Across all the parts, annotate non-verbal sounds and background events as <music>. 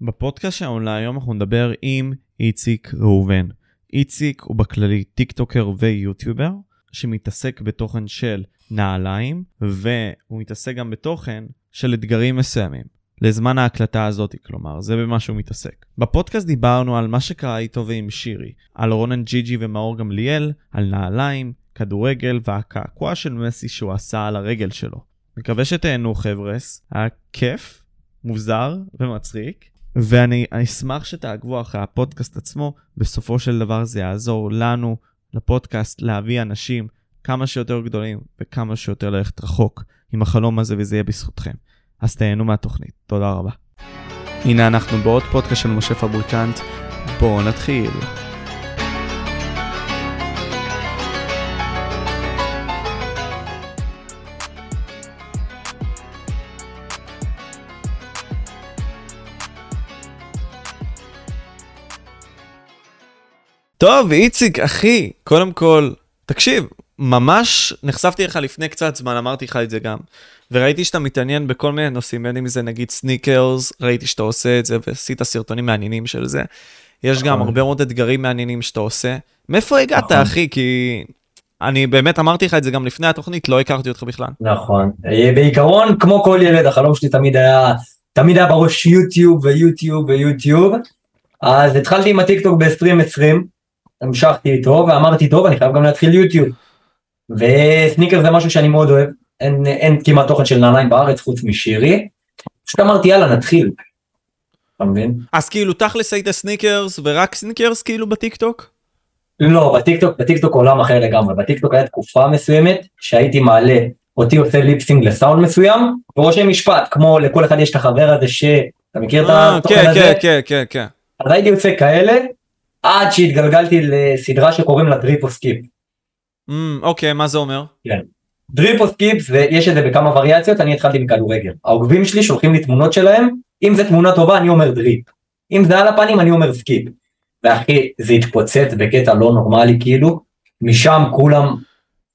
בפודקאסט שלנו להיום אנחנו נדבר עם איציק ראובן. איציק הוא בכללי טיקטוקר ויוטיובר שמתעסק בתוכן של נעליים והוא מתעסק גם בתוכן של אתגרים מסוימים. לזמן ההקלטה הזאת, כלומר, זה במה שהוא מתעסק. בפודקאסט דיברנו על מה שקרה איתו ועם שירי, על רונן ג'יג'י ומאור גמליאל, על נעליים, כדורגל והקעקוע של מסי שהוא עשה על הרגל שלו. מקווה שתהנו חבר'ס, היה כיף, מוזר ומצחיק, ואני אשמח שתעקבו אחרי הפודקאסט עצמו, בסופו של דבר זה יעזור לנו, לפודקאסט, להביא אנשים כמה שיותר גדולים וכמה שיותר ללכת רחוק עם החלום הזה וזה יהיה בזכותכם. אז תהנו מהתוכנית, תודה רבה. הנה אנחנו בעוד פודקאסט של משה פבריקנט, בואו נתחיל. טוב, איציק, אחי, קודם כל, תקשיב, ממש נחשפתי לך לפני קצת זמן, אמרתי לך את זה גם, וראיתי שאתה מתעניין בכל מיני נושאים, בין אם זה נגיד סניקרס, ראיתי שאתה עושה את זה ועשית סרטונים מעניינים של זה. יש גם נכון. הרבה מאוד אתגרים מעניינים שאתה עושה. מאיפה הגעת, נכון. אחי? כי אני באמת אמרתי לך את זה גם לפני התוכנית, לא הכרתי אותך בכלל. נכון. אה, בעיקרון, כמו כל ילד, החלום שלי תמיד היה, תמיד היה בראש יוטיוב ויוטיוב ויוטיוב. אז התחלתי עם הטיקטוק ב-2020, המשכתי איתו ואמרתי, טוב, אני חייב גם להתחיל יוטיוב. וסניקר זה משהו שאני מאוד אוהב, אין, אין כמעט תוכן של נעליים בארץ חוץ משירי. פשוט אמרתי, יאללה, נתחיל. אתה מבין? אז כאילו תכלס היית סניקרס ורק סניקרס כאילו בטיקטוק? לא, בטיקטוק, בטיקטוק עולם אחר לגמרי, בטיקטוק היה תקופה מסוימת שהייתי מעלה אותי עושה lip sync לסאונד מסוים, ורושם משפט, כמו לכל אחד יש את החבר הזה ש... אתה מכיר את אה, התוכן כן, הזה? כן, כן, כן, כן. אז הייתי יוצא כאלה, עד שהתגלגלתי לסדרה שקוראים לה דריפ או סקיפ. אוקיי, מה זה אומר? דריפ או סקיפ, יש את זה בכמה וריאציות, אני התחלתי מכדורגל. העוקבים שלי שולחים לי תמונות שלהם, אם זה תמונה טובה אני אומר דריפ. אם זה על הפנים אני אומר סקיפ. ואחי, זה התפוצץ בקטע לא נורמלי כאילו, משם כולם,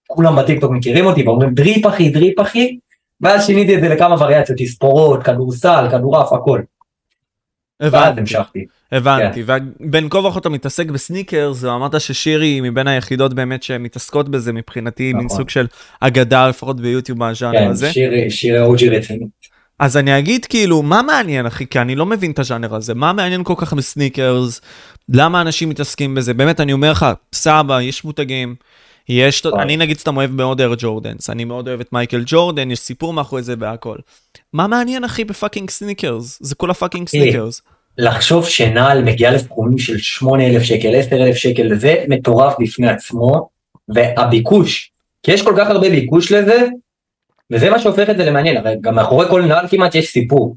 כולם בטיקטוק מכירים אותי ואומרים דריפ אחי, דריפ אחי, ואז שיניתי את זה לכמה וריאציות, תספורות, כדורסל, כדורעף, הכל. הבנתי. הבנתי. ובין כה וכה אתה מתעסק בסניקרס, ואמרת ששירי היא מבין היחידות באמת שמתעסקות בזה מבחינתי, מין נכון. סוג של אגדה לפחות ביוטיוב מהז'אנר כן, הזה. שיר, שיר אוג'י רציני. אז אני אגיד כאילו, מה מעניין אחי? כי אני לא מבין את הז'אנר הזה. מה מעניין כל כך בסניקרס? למה אנשים מתעסקים בזה? באמת, אני אומר לך, סבא, יש מותגים. יש. אני נגיד סתם אוהב מאוד Air Jordans, אני מאוד אוהב את מייקל ג'ורדן, יש סיפור מאחורי זה והכל. מה מעניין אחי ב fucking סניקרס? זה כל ה fucking סניקרס. לחשוב שנעל מגיעה לסכומים של 8,000 שקל, 10,000 שקל, זה מטורף בפני עצמו, והביקוש, כי יש כל כך הרבה ביקוש לזה, וזה מה שהופך את זה למעניין, הרי גם מאחורי כל נעל כמעט יש סיפור.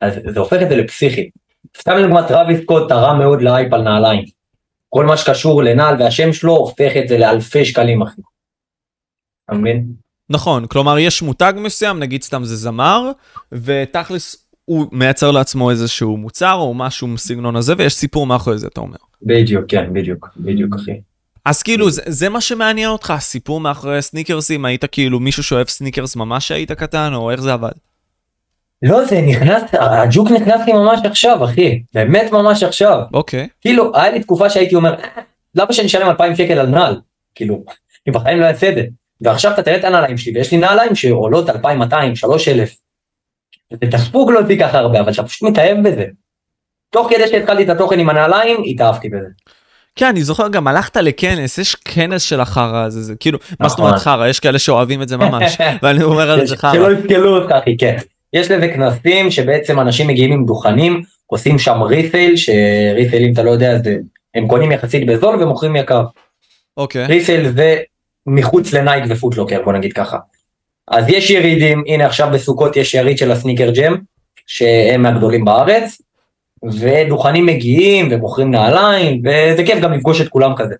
אז זה הופך את זה לפסיכי. סתם לדוגמה טראביס סקוט תרם מאוד לאייפ על נעליים. כל מה שקשור לנעל והשם שלו הופך את זה לאלפי שקלים אחי. אתה מבין? נכון, כלומר יש מותג מסוים, נגיד סתם זה זמר, ותכלס הוא מייצר לעצמו איזשהו מוצר או משהו מסגנון הזה, ויש סיפור מאחורי זה, אתה אומר. בדיוק, כן, בדיוק, בדיוק אחי. אז כאילו, זה, זה מה שמעניין אותך, הסיפור מאחורי סניקרסים, היית כאילו מישהו שאוהב סניקרס ממש שהיית קטן, או איך זה עבד? לא, זה נכנס, הג'וק נכנס לי ממש עכשיו, אחי. באמת ממש עכשיו. אוקיי. כאילו, היה לי תקופה שהייתי אומר, "אה, למה שאני אשלם 2,000 שקל על נעל? כאילו, אני בחיים לא אעשה את זה. ועכשיו אתה תראה את הנעליים שלי, ויש לי נעליים שעולות 2,200, 3,000. זה תספוג לא אותי ככה הרבה, אבל שאתה פשוט מתאהב בזה. תוך כדי שהתחלתי את התוכן עם הנעליים, התאהבתי בזה. כן, אני זוכר גם הלכת לכנס, יש כנס של החרא הזה, זה כאילו, מה זאת נכון. אומרת חרא? יש כאלה שאוהבים את זה ממש, <laughs> ואני אומר על זה חרא. שלא יפקלו אותך, אחי, כן. יש לזה כנסים שבעצם אנשים מגיעים עם דוכנים, עושים שם ריסייל, שריסייל אם אתה לא יודע, זה, הם קונים יחסית בזול ומוכרים יקר. אוקיי. resale זה מחוץ לנייק ופוטלוקר בוא נגיד ככה. אז יש ירידים, הנה עכשיו בסוכות יש יריד של הסניקר ג'ם, שהם מהגדולים בארץ, ודוכנים מגיעים ומוכרים נעליים, וזה כיף גם לפגוש את כולם כזה.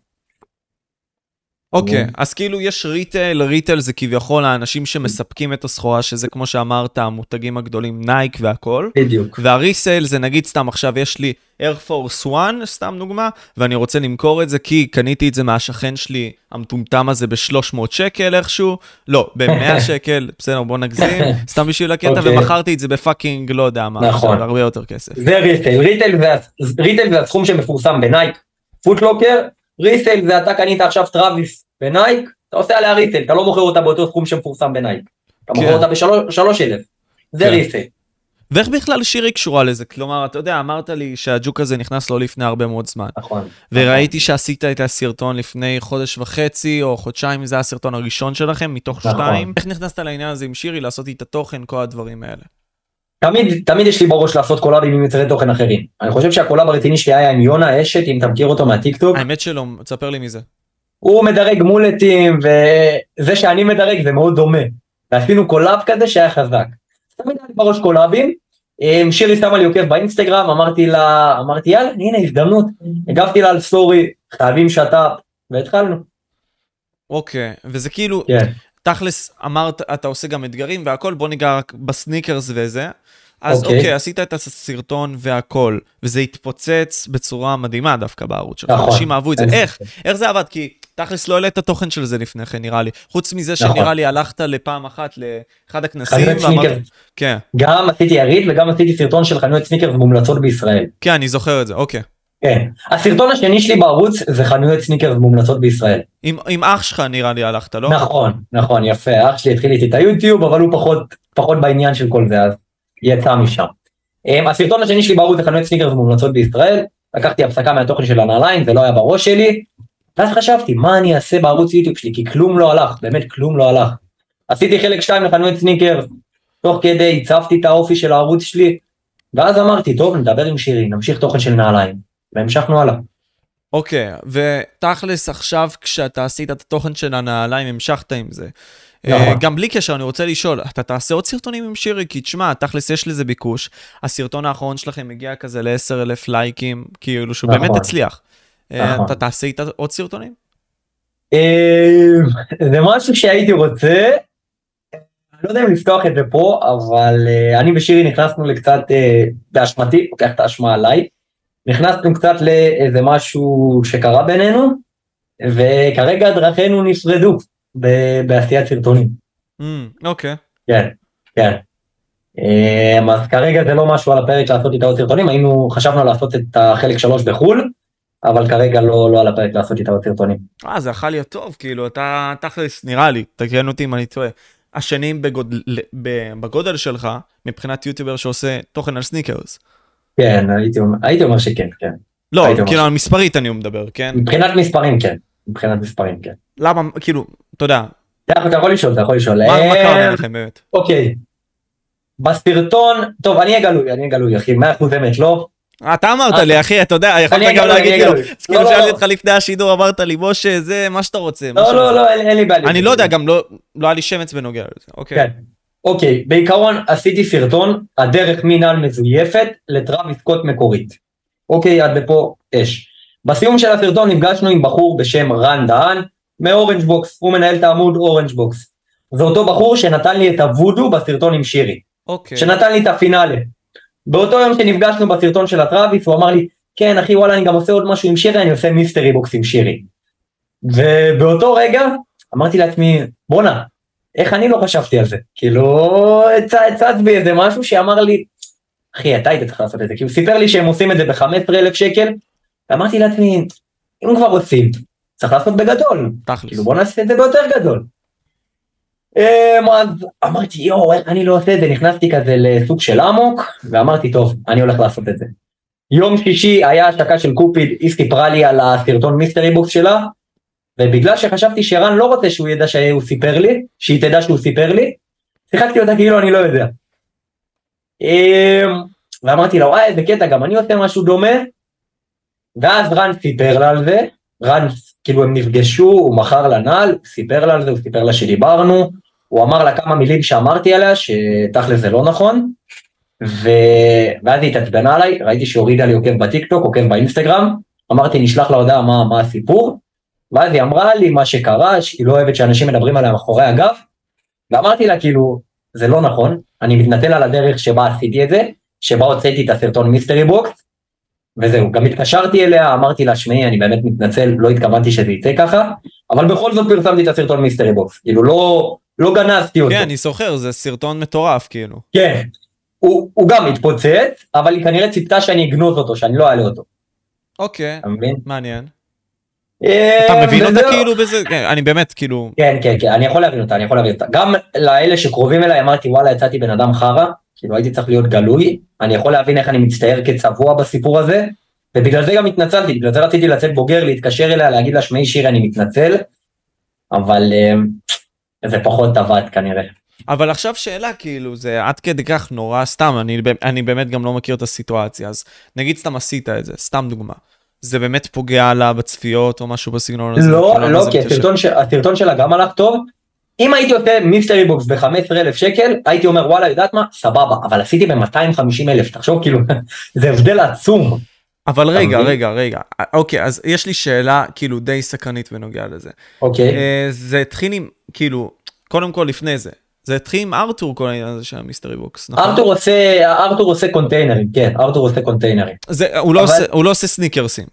אוקיי, אז כאילו יש retail, retail זה כביכול האנשים שמספקים את הסחורה, שזה כמו שאמרת, המותגים הגדולים, נייק והכל. בדיוק. וה resale זה נגיד סתם עכשיו יש לי Air Force One, סתם דוגמה, ואני רוצה למכור את זה כי קניתי את זה מהשכן שלי המטומטם הזה ב-300 שקל איכשהו, לא, ב-100 <laughs> שקל, בסדר בוא נגזים, <laughs> סתם בשביל הקטע, אוקיי. ומכרתי את זה ב fucking לא יודע מה, נכון. עכשיו, הרבה יותר כסף. זה ריטייל, ריטייל זה, ריטייל זה הסכום שמפורסם בנייק, פוטלוקר, resale זה אתה קנית עכשיו טראביס בנייק, אתה עושה עליה resale, אתה לא מוכר אותה באותו סכום שמפורסם בנייק, אתה מוכר כן. אותה בשלוש אלף, זה כן. resale. ואיך בכלל שירי קשורה לזה? כלומר, אתה יודע, אמרת לי שהג'וק הזה נכנס לא לפני הרבה מאוד זמן. נכון. וראיתי שעשית את הסרטון לפני חודש וחצי או חודשיים, זה הסרטון הראשון שלכם מתוך נכון. שתיים. איך נכנסת לעניין הזה עם שירי, לעשות איתה תוכן, כל הדברים האלה? תמיד, תמיד יש לי בראש לעשות collabים עם יוצרי תוכן אחרים. אני חושב שה collab הרציני שלי היה עם יונה אשת, אם אתה מכיר אותו מהטיקטוק. האמת שלא, תספר לי מזה. הוא מדרג מולטים, וזה שאני מדרג זה מאוד דומה. ועשינו collab כזה שהיה חזק. תמיד היה לי בראש collabים. עם שירי שמה לי עוקב באינסטגרם, אמרתי לה, אמרתי יאללה, הנה הזדמנות. הגבתי לה על סטורי, חייבים שת"פ, והתחלנו. אוקיי, וזה כאילו, כן. תכלס, אמרת, אתה עושה גם אתגרים והכל, בוא ניגע רק בסניקרס וזה. אז אוקיי. אוקיי, עשית את הסרטון והכל, וזה התפוצץ בצורה מדהימה דווקא בערוץ שלך, נכון. אנשים אהבו את זה. איך? איך זה עבד? כי תכלס לא העלית תוכן של זה לפני כן, נראה לי. חוץ מזה נכון. שנראה לי הלכת לפעם אחת לאחד הכנסים, חנויות סניקרס. כן, גם עשיתי יריד וגם עשיתי סרטון של חנויות סניקרס מומלצות בישראל. כן, אני זוכר את זה, אוקיי. כן. הסרטון השני שלי בערוץ זה חנויות סניקרס מומלצות בישראל. עם, עם אח שלך נראה לי הלכת, לא? נכון, נכון, יפה. אח שלי התחיל איתי את היוטיוב, אבל הוא פחות, פחות בעניין של כל זה, אז יצא משם. אמ, הסרטון השני שלי בערוץ זה חנויות סניקרס מומלצות בישראל. לקחתי הפסקה מהתוכן של הנעליים, זה לא היה בראש שלי. ואז חשבתי, מה אני אעשה בערוץ יוטיוב שלי? כי כלום לא הלך, באמת כלום לא הלך. עשיתי חלק 2 לחנויות סניקרס, תוך כדי הצבתי את האופי של הערוץ שלי, ואז אמרתי, טוב, נדבר עם שירי, נמשיך תוכן של נעליים. והמשכנו הלאה. אוקיי, ותכלס עכשיו כשאתה עשית את התוכן של הנעליים, המשכת עם זה. נכון. אה, גם בלי קשר, אני רוצה לשאול, אתה תעשה עוד סרטונים עם שירי? כי תשמע, תכלס יש לזה ביקוש. הסרטון האחרון שלכם הגיע כזה ל-10,000 לייקים, כאילו שהוא באמת נכון. הצליח. אה, נכון. אתה תעשה איתה עוד סרטונים? אמ, זה משהו שהייתי רוצה, אני לא יודע אם לפתוח את זה פה, אבל אה, אני ושירי נכנסנו לקצת, אה, באשמתי, לוקח את האשמה עליי, נכנסנו קצת לאיזה משהו שקרה בינינו, וכרגע דרכינו נפרדו ב- בעשיית סרטונים. אוקיי. כן, כן. אמ, אז כרגע זה לא משהו על הפרק לעשות איתה עוד סרטונים, היינו, חשבנו לעשות את החלק שלוש בחו"ל, אבל כרגע לא, לא על הפרק לעשות איתה עוד סרטונים. אה, זה יכול להיות טוב, כאילו, אתה תכלס, נראה לי, תקן אותי אם אני טועה. השנים בגודל, בגודל שלך, מבחינת יוטיובר שעושה תוכן על סניקרס. כן, הייתי אומר, הייתי אומר שכן, כן. לא, כאילו, מספרית אני מדבר, כן? מבחינת מספרים כן, מבחינת מספרים כן. למה, כאילו, אתה יודע, אתה יכול לשאול, אתה יכול לשאול. מה אה, קרה ביניכם באמת? אוקיי. בסרטון, טוב אני אהיה גלוי, אני אהיה גלוי אחי, 100% אמת, לא? אתה אמרת לי, אחי, אתה יודע, יכולת גם אגלוי, להגיד כאילו, אגלוי. אז כאילו לא, לא, שאלתי לא. אותך לפני השידור, אמרת לי, משה, זה מה שאתה רוצה. לא, לא, רוצה." לא, אין לי בעיה. אני לא יודע, גם לא לא היה לי שמץ בנוגע לזה, אוקיי. כן. אוקיי, בעיקרון עשיתי סרטון, הדרך מנעל מזויפת לטראביס סקוט מקורית. אוקיי, עד לפה אש. בסיום של הסרטון נפגשנו עם בחור בשם רן דהן מאורנג' בוקס, הוא מנהל את העמוד אורנג' בוקס. זה אותו בחור שנתן לי את הוודו בסרטון עם שירי. אוקיי. שנתן לי את הפינאלה. באותו יום שנפגשנו בסרטון של הטראביס הוא אמר לי כן אחי וואלה אני גם עושה עוד משהו עם שירי אני עושה מיסטרי בוקס עם שירי. ובאותו רגע אמרתי לעצמי בואנה איך אני לא חשבתי על זה כאילו הצ- הצץ בי איזה משהו שאמר לי אחי אתה היית צריך לעשות את זה כי הוא סיפר לי שהם עושים את זה ב-15 אלף שקל ואמרתי לעצמי אם כבר עושים צריך לעשות בגדול תכלס. כאילו בוא נעשה את זה ביותר גדול. אמ, אז אמרתי יואו איך אני לא עושה את זה נכנסתי כזה לסוג של אמוק ואמרתי טוב אני הולך לעשות את זה. יום שישי היה השקה של קופיד היא סיפרה לי על הסרטון מיסטרי בוקס שלה ובגלל שחשבתי שרן לא רוצה שהוא ידע שהוא סיפר לי שהיא תדע שהוא סיפר לי שיחקתי אותה כאילו אני לא יודע. אמ, ואמרתי לה וואי איזה קטע גם אני עושה משהו דומה. ואז רן סיפר לה על זה. רן כאילו הם נפגשו, הוא מכר לה נעל, הוא סיפר לה על זה, הוא סיפר לה שדיברנו, הוא אמר לה כמה מילים שאמרתי עליה, שתכל'ס זה לא נכון, ו... ואז היא התעצבנה עליי, ראיתי שהורידה לי עוקב בטיקטוק, עוקב באינסטגרם, אמרתי נשלח לה הודעה מה, מה הסיפור, ואז היא אמרה לי מה שקרה, שהיא לא אוהבת שאנשים מדברים עליה מאחורי הגב, ואמרתי לה כאילו, זה לא נכון, אני מתנצל על הדרך שבה עשיתי את זה, שבה הוצאתי את הסרטון מיסטרי בוקס, וזהו, גם התקשרתי אליה, אמרתי לה, שמעי, אני באמת מתנצל, לא התכוונתי שזה יצא ככה, אבל בכל זאת פרסמתי את הסרטון מיסטרי בוקס, כאילו לא, לא גנזתי אותו. כן, אני זוכר, זה סרטון מטורף, כאילו. כן, הוא, הוא גם התפוצץ, אבל היא כנראה ציפתה שאני אגנוז אותו, שאני לא אעלה אותו. אוקיי? מעניין. אה, אתה מבין אותה. כאילו בזה? כן, אני באמת, כאילו... כן, כן, כן, אני יכול להבין אותה, אני יכול להבין אותה. גם לאלה שקרובים אליי אמרתי, וואלה, יצאתי בן אדם חרא, כאילו הייתי צריך להיות גלוי, אני יכול להבין איך אני מצטייר כצבוע בסיפור הזה, ובגלל זה גם התנצלתי, בגלל זה רציתי לצאת בוגר, להתקשר אליה, להגיד לה, שמעי שיר, אני מתנצל, אבל אה, זה פחות עבד כנראה. אבל עכשיו שאלה, כאילו, זה עד כדי כך נורא סתם, אני, אני באמת גם לא מכיר את הסיטואציה, אז נגיד סתם עשית את זה, סתם דוגמה. זה באמת פוגע לה בצפיות או משהו בסגנון הזה? לא, כאילו, לא, כי? הסרטון ש- הסרטון שלה גם הלך טוב. אם הייתי עושה מיסטרי בוקס ב-15,000 שקל, הייתי אומר וואלה, יודעת מה? סבבה, אבל עשיתי ב-250,000, תחשוב כאילו, <laughs> זה הבדל עצום. אבל רגע? רגע, רגע. אוקיי, אז יש לי שאלה כאילו די סקרנית בנוגע לזה. אוקיי? אה, זה התחיל עם, כאילו, קודם כל לפני זה, זה התחיל עם ארתור כל העניין הזה של המיסטרי בוקס, נכון? ארתור עושה, ארתור עושה קונטיינרים, כן, ארתור עושה קונטיינרים. זה, הוא, לא אבל- עושה, הוא לא עושה סניקרסים.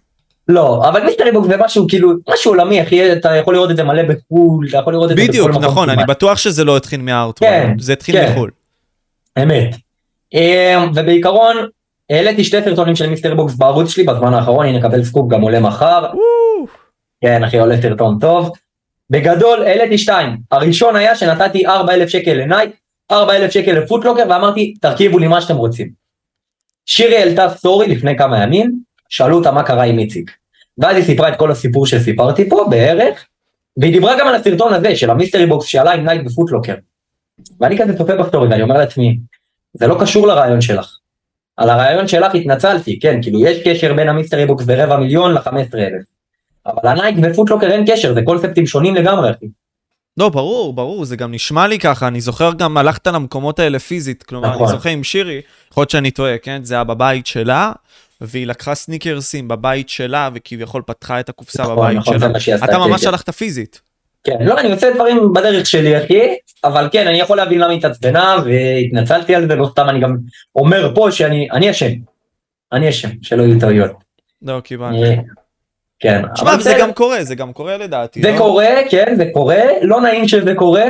לא, אבל mystery box זה משהו כאילו, משהו עולמי, אחי, אתה יכול לראות את זה מלא בחו"ל, אתה יכול לראות את זה בדיוק, בכל מקום נכון, אני. בטוח שזה לא התחיל מארתור, כן, זה התחיל כן. מחו"ל. אמת. אמ, ובעיקרון, העליתי שתי סרטונים של mystery box בערוץ שלי בזמן האחרון, הנה קבל סקופ גם עולה מחר. כן אחי עולה סרטון טוב. בגדול העליתי שתיים, הראשון היה שנתתי 4,000 שקל ל Nike, 4,000 שקל ל Foot Locker ואמרתי תרכיבו לי מה שאתם רוצים. שירי העלתה סטורי לפני כמה ימים, שאלו אותה מה קרה עם איציק. ואז היא סיפרה את כל הסיפור שסיפרתי פה בערך, והיא דיברה גם על הסרטון הזה של ה mystery box שעלה עם Nike ב Foot Locker. ואני כזה צופה בסטורי ואני אומר לעצמי, זה לא קשור לרעיון שלך. על הרעיון שלך התנצלתי, כן, כאילו יש קשר בין ה mystery box ברבע מיליון ל-15,000. אבל ה Nike ו Foot Locker אין קשר, זה קונספטים שונים לגמרי, אחי. לא, ברור, ברור, זה גם נשמע לי ככה, אני זוכר גם הלכת למקומות האלה פיזית, כלומר, נכון. אני זוכר עם שירי, יכול להיות שאני טועה, כן? זה היה בבית שלה, והיא לקחה סניקרסים בבית שלה, וכביכול פתחה את הקופסה נכון, בבית נכון, שלה. אתה ממש כן, הלכת פיזית. כן, לא, אני עושה דברים בדרך שלי, אחי, אבל כן, אני יכול להבין למה היא התעצבנה, והתנצלתי על זה, לא סתם אני גם אומר פה שאני אני אשם. אני אשם, שלא יהיו טעויות. לא, קיבלתי. אה, כן, תשמע, זה בסדר. גם קורה, זה גם קורה לדעתי. זה לא? קורה, כן, זה קורה, לא נעים שזה קורה,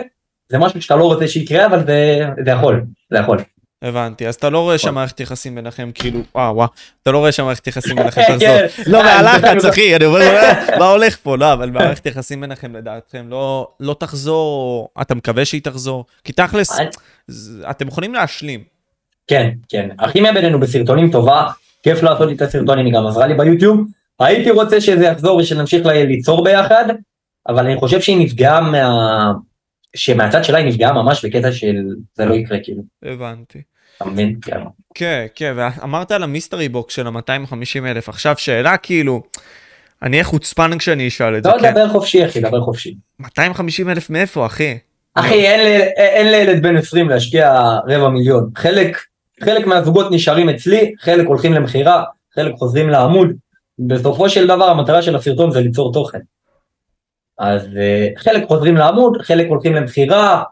זה משהו שאתה לא רוצה שיקרה, אבל זה זה יכול, זה יכול. הבנתי, אז אתה לא רואה שהמערכת יחסים ביניכם כאילו, וואו וואו, אתה לא רואה שהמערכת יחסים ביניכם כן, תחזור. לא אה, מהלחץ אחי, אני אומר, "אה, מה הולך פה? לא, אבל מערכת יחסים ביניכם לדעתכם לא לא תחזור, אתה מקווה שהיא תחזור? כי תכלס, זה- אתם יכולים להשלים. כן, כן. הכימיה בינינו בסרטונים טובה, כיף לעשות איתה סרטונים, היא גם עזרה לי ביוטיוב. הייתי רוצה שזה יחזור ושנמשיך ליצור ביחד, אבל אני חושב שהיא נפגעה מה... שמהצד שלה היא נפגעה ממש בקטע של זה לא יקרה כאילו, הבנתי. אתה מבין? כן. כן, כן, ואמרת על ה mystery box של ה-250 אלף, עכשיו שאלה כאילו, אני אהיה חוצפן כשאני אשאל את זה, לא, כן? דבר חופשי אחי, דבר חופשי. 250 אלף מאיפה אחי? אחי, אין ל- אין לילד בן 20 להשקיע רבע מיליון. חלק, חלק מהזוגות נשארים אצלי, חלק הולכים למכירה, חלק חוזרים לעמוד. בסופו של דבר המטרה של הסרטון זה ליצור תוכן. אז אה, חלק חוזרים לעמוד, חלק הולכים למכירה,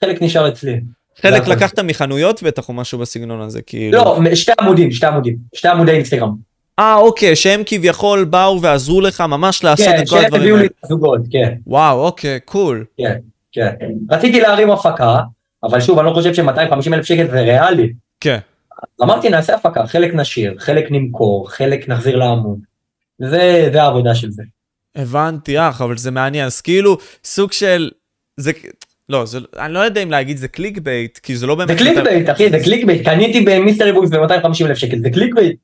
חלק נשאר אצלי. חלק. לקחת מחנויות בטח או משהו בסגנון הזה, כאילו. לא, שתי עמודים, שתי עמודים, שתי עמודי אינסטגרם. אה, אוקיי, שהם כביכול באו ועזרו לך ממש לעשות כן, את כל שהם הדברים הביאו האלה. לי את הזוגות, כן, וואו, אוקיי, קול. כן. רציתי להרים הפקה, אבל שוב, אני לא חושב ש-250 אלף שקל זה ריאלי. כן. אמרתי נעשה הפקה, חלק נשאיר, חלק נמכור, חלק נחזיר לעמוד. זה, זה העבודה של זה. הבנתי, אח, אבל זה מעניין. אז כאילו, סוג של... זה... לא, זה... אני לא יודע אם להגיד זה click bait, כי זה לא באמת... זה clickbait, אחי, זה clickbait. קניתי ב mystery box ב-250 אלף שקל, זה clickbait.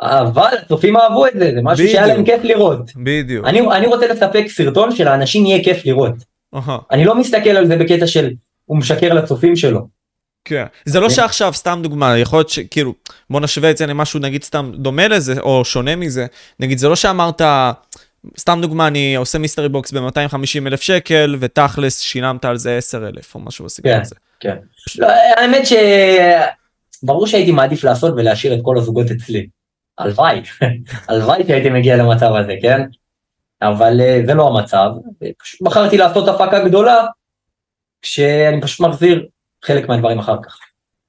אבל הצופים אהבו את זה, זה משהו שהיה להם. כיף לראות. בדיוק. אני, אני רוצה לספק סרטון שלאנשים יהיה כיף לראות. אהה, אני לא מסתכל על זה בקטע של הוא משקר לצופים שלו. כן. זה לא כן. שעכשיו, סתם דוגמה, יכול להיות שכאילו, בוא נשווה את זה למשהו נגיד סתם דומה לזה, או שונה מזה. נגיד, זה לא שאמרת, סתם דוגמה, אני עושה mystery box ב-250 אלף שקל, ותכלס שילמת על זה 10 אלף, או משהו בסגנון כן. הזה. כן. לא, האמת ש... ברור שהייתי מעדיף לעשות ולהשאיר את כל הזוגות אצלי. הלוואי, <laughs> הלוואי שהייתי מגיע למצב הזה, כן? אבל אה, זה לא המצב, פשוט בחרתי לעשות הפקה גדולה, כשאני פשוט מחזיר חלק מהדברים אחר כך.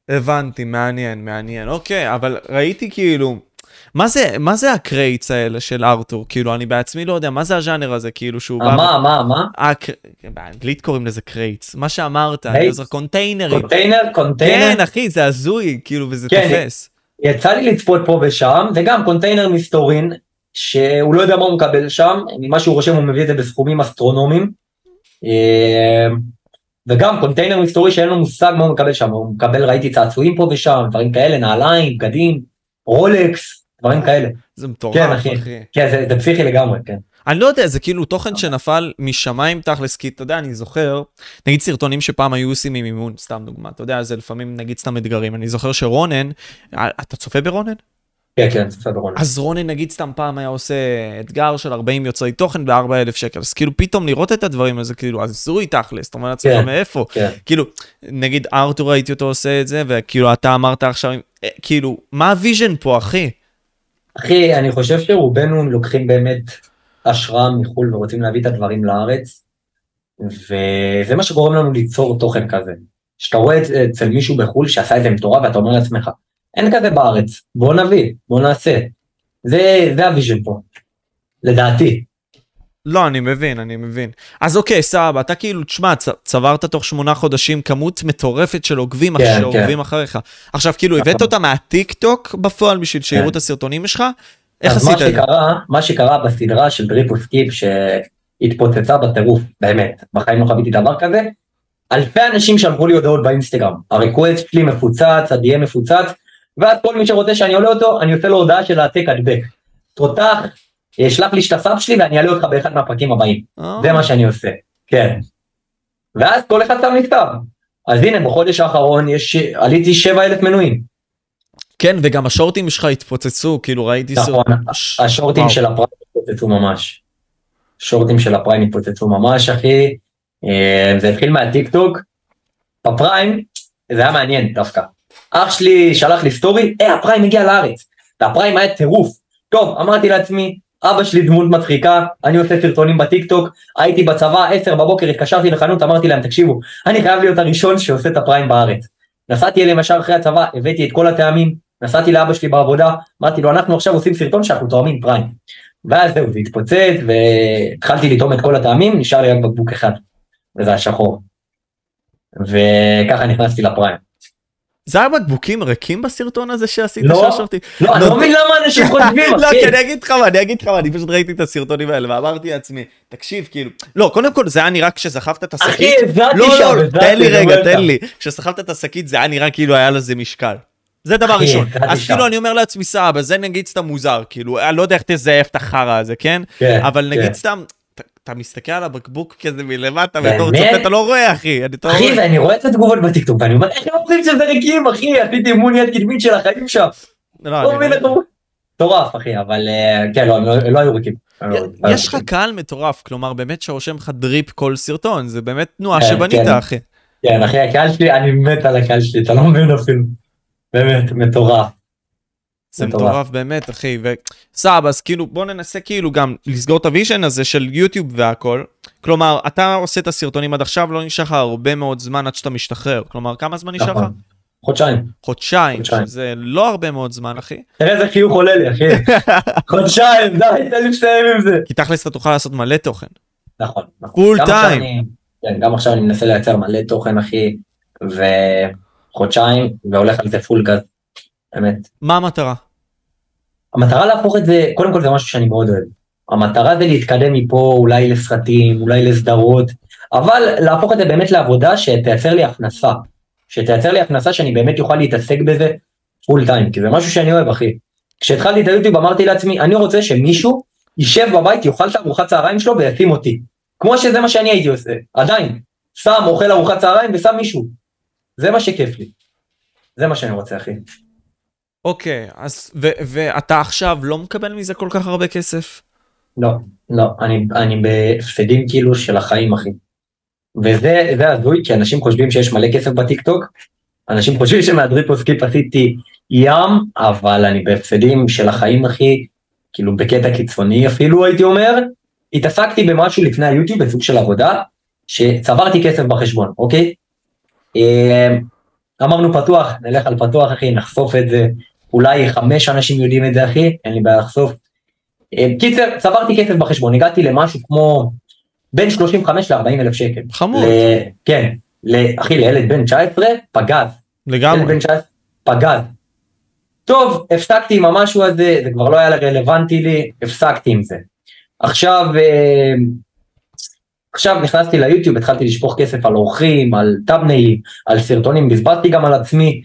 הבנתי, מעניין, מעניין. אוקיי, אבל ראיתי כאילו... מה זה, מה זה ה crates האלה של ארתור? כאילו, אני בעצמי לא יודע, מה זה הז'אנר הזה, כאילו, שהוא בא... מה, מה, מה? הק... באנגלית קוראים לזה crates. מה שאמרת? אני לא קונטיינרים. קונטיינר, קונטיינר. כן, אחי, זה הזוי, כאילו, וזה כן, תופס. יצא לי לצפות פה ושם, וגם קונטיינר מסתורין, שהוא לא יודע מה הוא מקבל שם, ממה שהוא רושם הוא מביא את זה בסכומים אסטרונומיים. וגם קונטיינר מסתורי שאין לו מושג מה הוא מקבל שם, הוא מקבל, ראיתי צעצועים פה ושם, דברים כאלה, נעליים, בגדים, Rolex, דברים כאלה. זה מטורף, כן, אחי. אחי. כן, זה, זה פסיכי לגמרי, כן. אני לא יודע, זה כאילו תוכן שנפל משמיים תכלס, כי אתה יודע, אני זוכר, נגיד סרטונים שפעם היו עושים עם אימון, סתם דוגמה, אתה יודע, זה לפעמים נגיד סתם אתגרים. אני זוכר שרונן, אה, אתה צופה ברונן? כן, כן. רולקס. אז רונן נגיד סתם פעם היה עושה אתגר של 40 יוצרי תוכן ב-4,000 שקל, אז כאילו פתאום לראות את הדברים הזה, כאילו הזוי תכלס, אתה אומר לעצמך כן. מאיפה? כן. כאילו, נגיד ארתור ראיתי אותו עושה את זה, וכאילו אתה אמרת עכשיו, אה, כאילו, מה ה vision פה, אחי? אחי, אני חושב שרובנו לוקחים באמת השראה מחו"ל ורוצים להביא את הדברים לארץ, וזה מה שגורם לנו ליצור תוכן כזה. שאתה רואה אצל מישהו בחו"ל שעשה את זה מטורף ואתה אומר לעצמך, אין כזה בארץ, בוא נביא, בוא נעשה. זה, זה ה vision פה, לדעתי. לא, אני מבין, אני מבין. אז אוקיי, סבבה, אתה כאילו, תשמע, צ- צברת תוך שמונה חודשים כמות מטורפת של עוקבים כן, שעוקבים אחריך. עכשיו, כאילו, הבאת אותה מהטיק טוק בפועל בשביל שיראו כן. את הסרטונים שלך? איך אז מה עשית את זה? שקרה, מה שקרה בסדרה של drip or skip שהתפוצצה בטירוף, באמת, בחיים לא חוויתי דבר כזה, אלפי אנשים שלחו לי הודעות באינסטגרם, ה request שלי מפוצץ, ה-DM מפוצץ, ואז כל מי שרוצה שאני עולה אותו, אני עושה לו הודעה של העתק הדבק. תותח, שלח לי את ה sub שלי ואני אעלה אותך באחד מהפרקים הבאים. אה, זה מה שאני עושה, כן. ואז כל אחד שם מכתב. אז הנה, בחודש האחרון יש, עליתי 7,000 מנויים. כן, וגם השורטים שלך התפוצצו, כאילו, ראיתי נכון, ש- השורטים. של ה Prime התפוצצו ממש. שורטים של ה Prime התפוצצו ממש אחי. אה, זה התחיל מהטיק טוק. ב Prime זה היה מעניין דווקא. אח שלי שלח לי סטורי, אה ה Prime הגיע לארץ. וה Prime היה טירוף. טוב אמרתי לעצמי אבא שלי דמות מצחיקה אני עושה סרטונים בטיק טוק הייתי בצבא 10 בבוקר התקשרתי לחנות אמרתי להם תקשיבו אני חייב להיות הראשון שעושה את הפריים בארץ. נסעתי אליהם ישר אחרי הצבא הבאתי את כל הטעמים נסעתי לאבא שלי בעבודה אמרתי לו אנחנו עכשיו עושים סרטון שאנחנו תואמים פריים. ואז זהו זה התפוצץ והתחלתי לטעום את כל הטעמים נשאר לי רק בקבוק אחד וזה השחור. וככה נכנסתי לפריים. זה היה בקבוקים ריקים בסרטון הזה שעשית? לא. ששרתי? לא, אני לא מבין למה אנשים חושבים, <laughs> לא. כי אני אגיד לך מה, אני אגיד לך מה, אני פשוט ראיתי את הסרטונים האלה ואמרתי לעצמי, תקשיב, כאילו, לא, קודם כל זה היה נראה כשסחבת את השקית, אחי, הזעתי לא, לא, הזעתי, תן לי רגע. תן לי, כשסחבת את השקית זה היה נראה כאילו היה לזה משקל. זה דבר ראשון. אז. כאילו אני אומר לעצמי, סבבה, זה נגיד סתם מוזר, כאילו, אני לא יודע איך תזייף את החרא הזה, כן? כן, אבל נגיד כן. סתם, אתה- מסתכל על הבקבוק כזה מלמטה? בתור צופה אתה לא רואה, אחי. אני- אתה לא אחי. ואני רואה את התגובות בטיקטוק ואני אומר איך הם אומרים שזה ריקים אחי עשיתי אימון יד קדמית של החיים שם. לא, לא. מטורף אחי אבל אה, כן לא לא- היו ריקים. יש לך. קהל מטורף, כלומר באמת שרושם לך drip כל סרטון, זה באמת תנועה כן, שבנית, כן. אחי. כן אחי הקהל שלי אני מת על הקהל שלי אתה לא מבין אפילו. באמת מטורף. זה מטורף. באמת, אחי, וסבבה, אז כאילו, בוא ננסה כאילו גם לסגור את ה vision הזה של יוטיוב והכל. כלומר, אתה עושה את הסרטונים עד עכשיו, לא נשאר לך הרבה מאוד זמן עד שאתה משתחרר. כלומר, כמה זמן נשאר לך? נכון. חודשיים. חודשיים, חודשיים. שזה לא הרבה מאוד זמן, אחי. תראה איזה חיוך עולה לי אחי. <laughs> חודשיים די תן לי לסיים עם זה. כי תכלס אתה תוכל לעשות מלא תוכן. נכון. נכון. full עכשיו time. כן, גם עכשיו אני מנסה לייצר מלא תוכן אחי. וחודשיים והולך על זה full גז. באמת. מה המטרה? המטרה להפוך את זה, קודם כל זה משהו שאני מאוד אוהב. המטרה זה להתקדם מפה אולי לסרטים, אולי לסדרות, אבל להפוך את זה באמת לעבודה שתייצר לי הכנסה. שתייצר לי הכנסה שאני באמת אוכל להתעסק בזה פול טיים, כי זה משהו שאני אוהב אחי. כשהתחלתי את היוטיוב אמרתי לעצמי, אני רוצה שמישהו יישב בבית, יאכל את ארוחת צהריים שלו וישים אותי. כמו שזה מה שאני הייתי עושה, עדיין. שם, אוכל ארוחת צהריים ושם מישהו. זה מה שכיף לי. זה מה שאני רוצה אחי. אוקיי, אז, ו- ואתה עכשיו לא מקבל מזה כל כך הרבה כסף? לא, לא, אני, אני בהפסדים כאילו של החיים, אחי. וזה זה הזוי, כי אנשים חושבים שיש מלא כסף בטיקטוק, אנשים חושבים שמהדריפו סקיפ עשיתי ים, אבל אני בהפסדים של החיים, אחי, כאילו בקטע קיצוני אפילו, הייתי אומר. התעסקתי במשהו לפני היוטיוב בסוג של עבודה, שצברתי כסף בחשבון, אוקיי? אה, אמרנו פתוח, נלך על פתוח אחי, נחשוף את זה, אולי חמש אנשים יודעים את זה אחי, אין לי בעיה לחשוף. אה, קיצר, צברתי כסף בחשבון, הגעתי למשהו כמו בין 35 ל-40 אלף שקל. חמוד. ל- כן, ל- אחי, לילד בן 19, פגז. ילד לגמרי. בן 19, פגז. טוב, הפסקתי עם המשהו הזה, זה כבר לא היה רלוונטי לי, הפסקתי עם זה. עכשיו, אה, עכשיו נכנסתי ליוטיוב, התחלתי לשפוך כסף על אורחים, על טאבניילים, על סרטונים, בזבזתי גם על עצמי.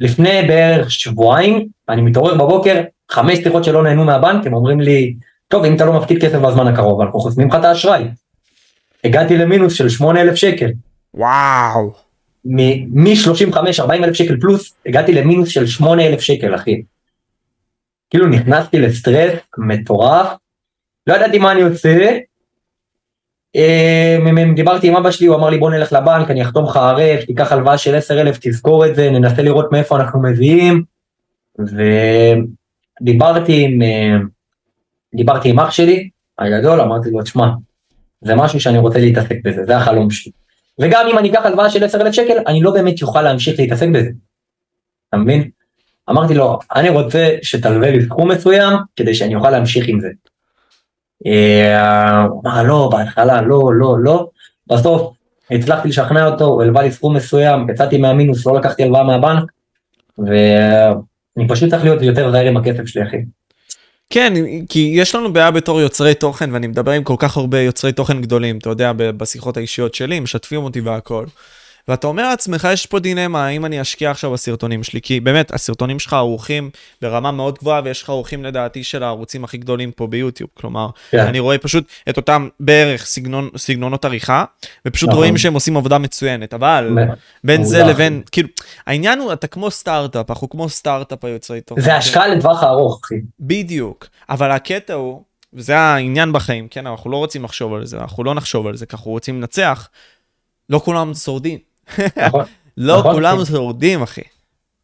לפני בערך שבועיים, אני מתעורר בבוקר, חמש שיחות שלא נהנו מהבנק, הם אומרים לי, טוב, אם אתה לא מפקיד כסף בזמן הקרוב, אנחנו חוסמים לך את האשראי. הגעתי למינוס של 8,000 שקל. וואו. מ-35-40 אלף שקל פלוס, הגעתי למינוס של 8 אלף שקל, אחי. כאילו נכנסתי לסטרס מטורף, לא ידעתי מה אני עושה. אה, דיברתי עם אבא שלי, הוא אמר לי בוא נלך לבנק, אני אחתום לך ערב, תיקח הלוואה של 10 אלף, תזכור את זה, ננסה לראות מאיפה אנחנו מביאים. ודיברתי עם, אה, דיברתי עם אח שלי, הגדול, אמרתי לו, תשמע, זה משהו שאני רוצה להתעסק בזה, זה החלום שלי. וגם אם אני אקח הלוואה של 10,000 שקל, אני לא באמת יוכל להמשיך להתעסק בזה. אתה מבין? אמרתי לו, אני רוצה שתלווה לי סכום מסוים, כדי שאני אוכל להמשיך עם זה. אה, אמר, לא, בהתחלה, לא, לא, לא. בסוף הצלחתי לשכנע אותו, הוא הלווה לי סכום מסוים, יצאתי מהמינוס, לא לקחתי הלוואה מהבנק, ואני פשוט צריך להיות יותר זהיר עם הכסף שלי, אחי. כן, כי יש לנו בעיה בתור יוצרי תוכן, ואני מדבר עם כל כך הרבה יוצרי תוכן גדולים, אתה יודע, בשיחות האישיות שלי, משתפים אותי והכל. ואתה אומר לעצמך, יש פה דילמה, האם אני אשקיע עכשיו בסרטונים שלי, כי באמת, הסרטונים שלך ערוכים ברמה מאוד גבוהה, ויש לך ערוכים לדעתי של הערוצים הכי גדולים פה ביוטיוב. כלומר, כן. אני רואה פשוט את אותם בערך סגנון, סגנונות עריכה, ופשוט נכון. רואים שהם עושים עבודה מצוינת, אבל בין זה לבין, כאילו, העניין הוא, אתה כמו סטארט-אפ, אנחנו כמו סטארט-אפ היוצרי תוכן. זה השקעה לטווח הארוך, אחי. בדיוק, אבל הקטע הוא, וזה העניין בחיים, כן, אנחנו לא רוצים לחשוב על זה, אנחנו לא נחשוב על זה, כי אנחנו רוצים לנצח, לא כולם שורדים. נכון? <laughs> לא נכון, כולם אחי. שורדים, אחי.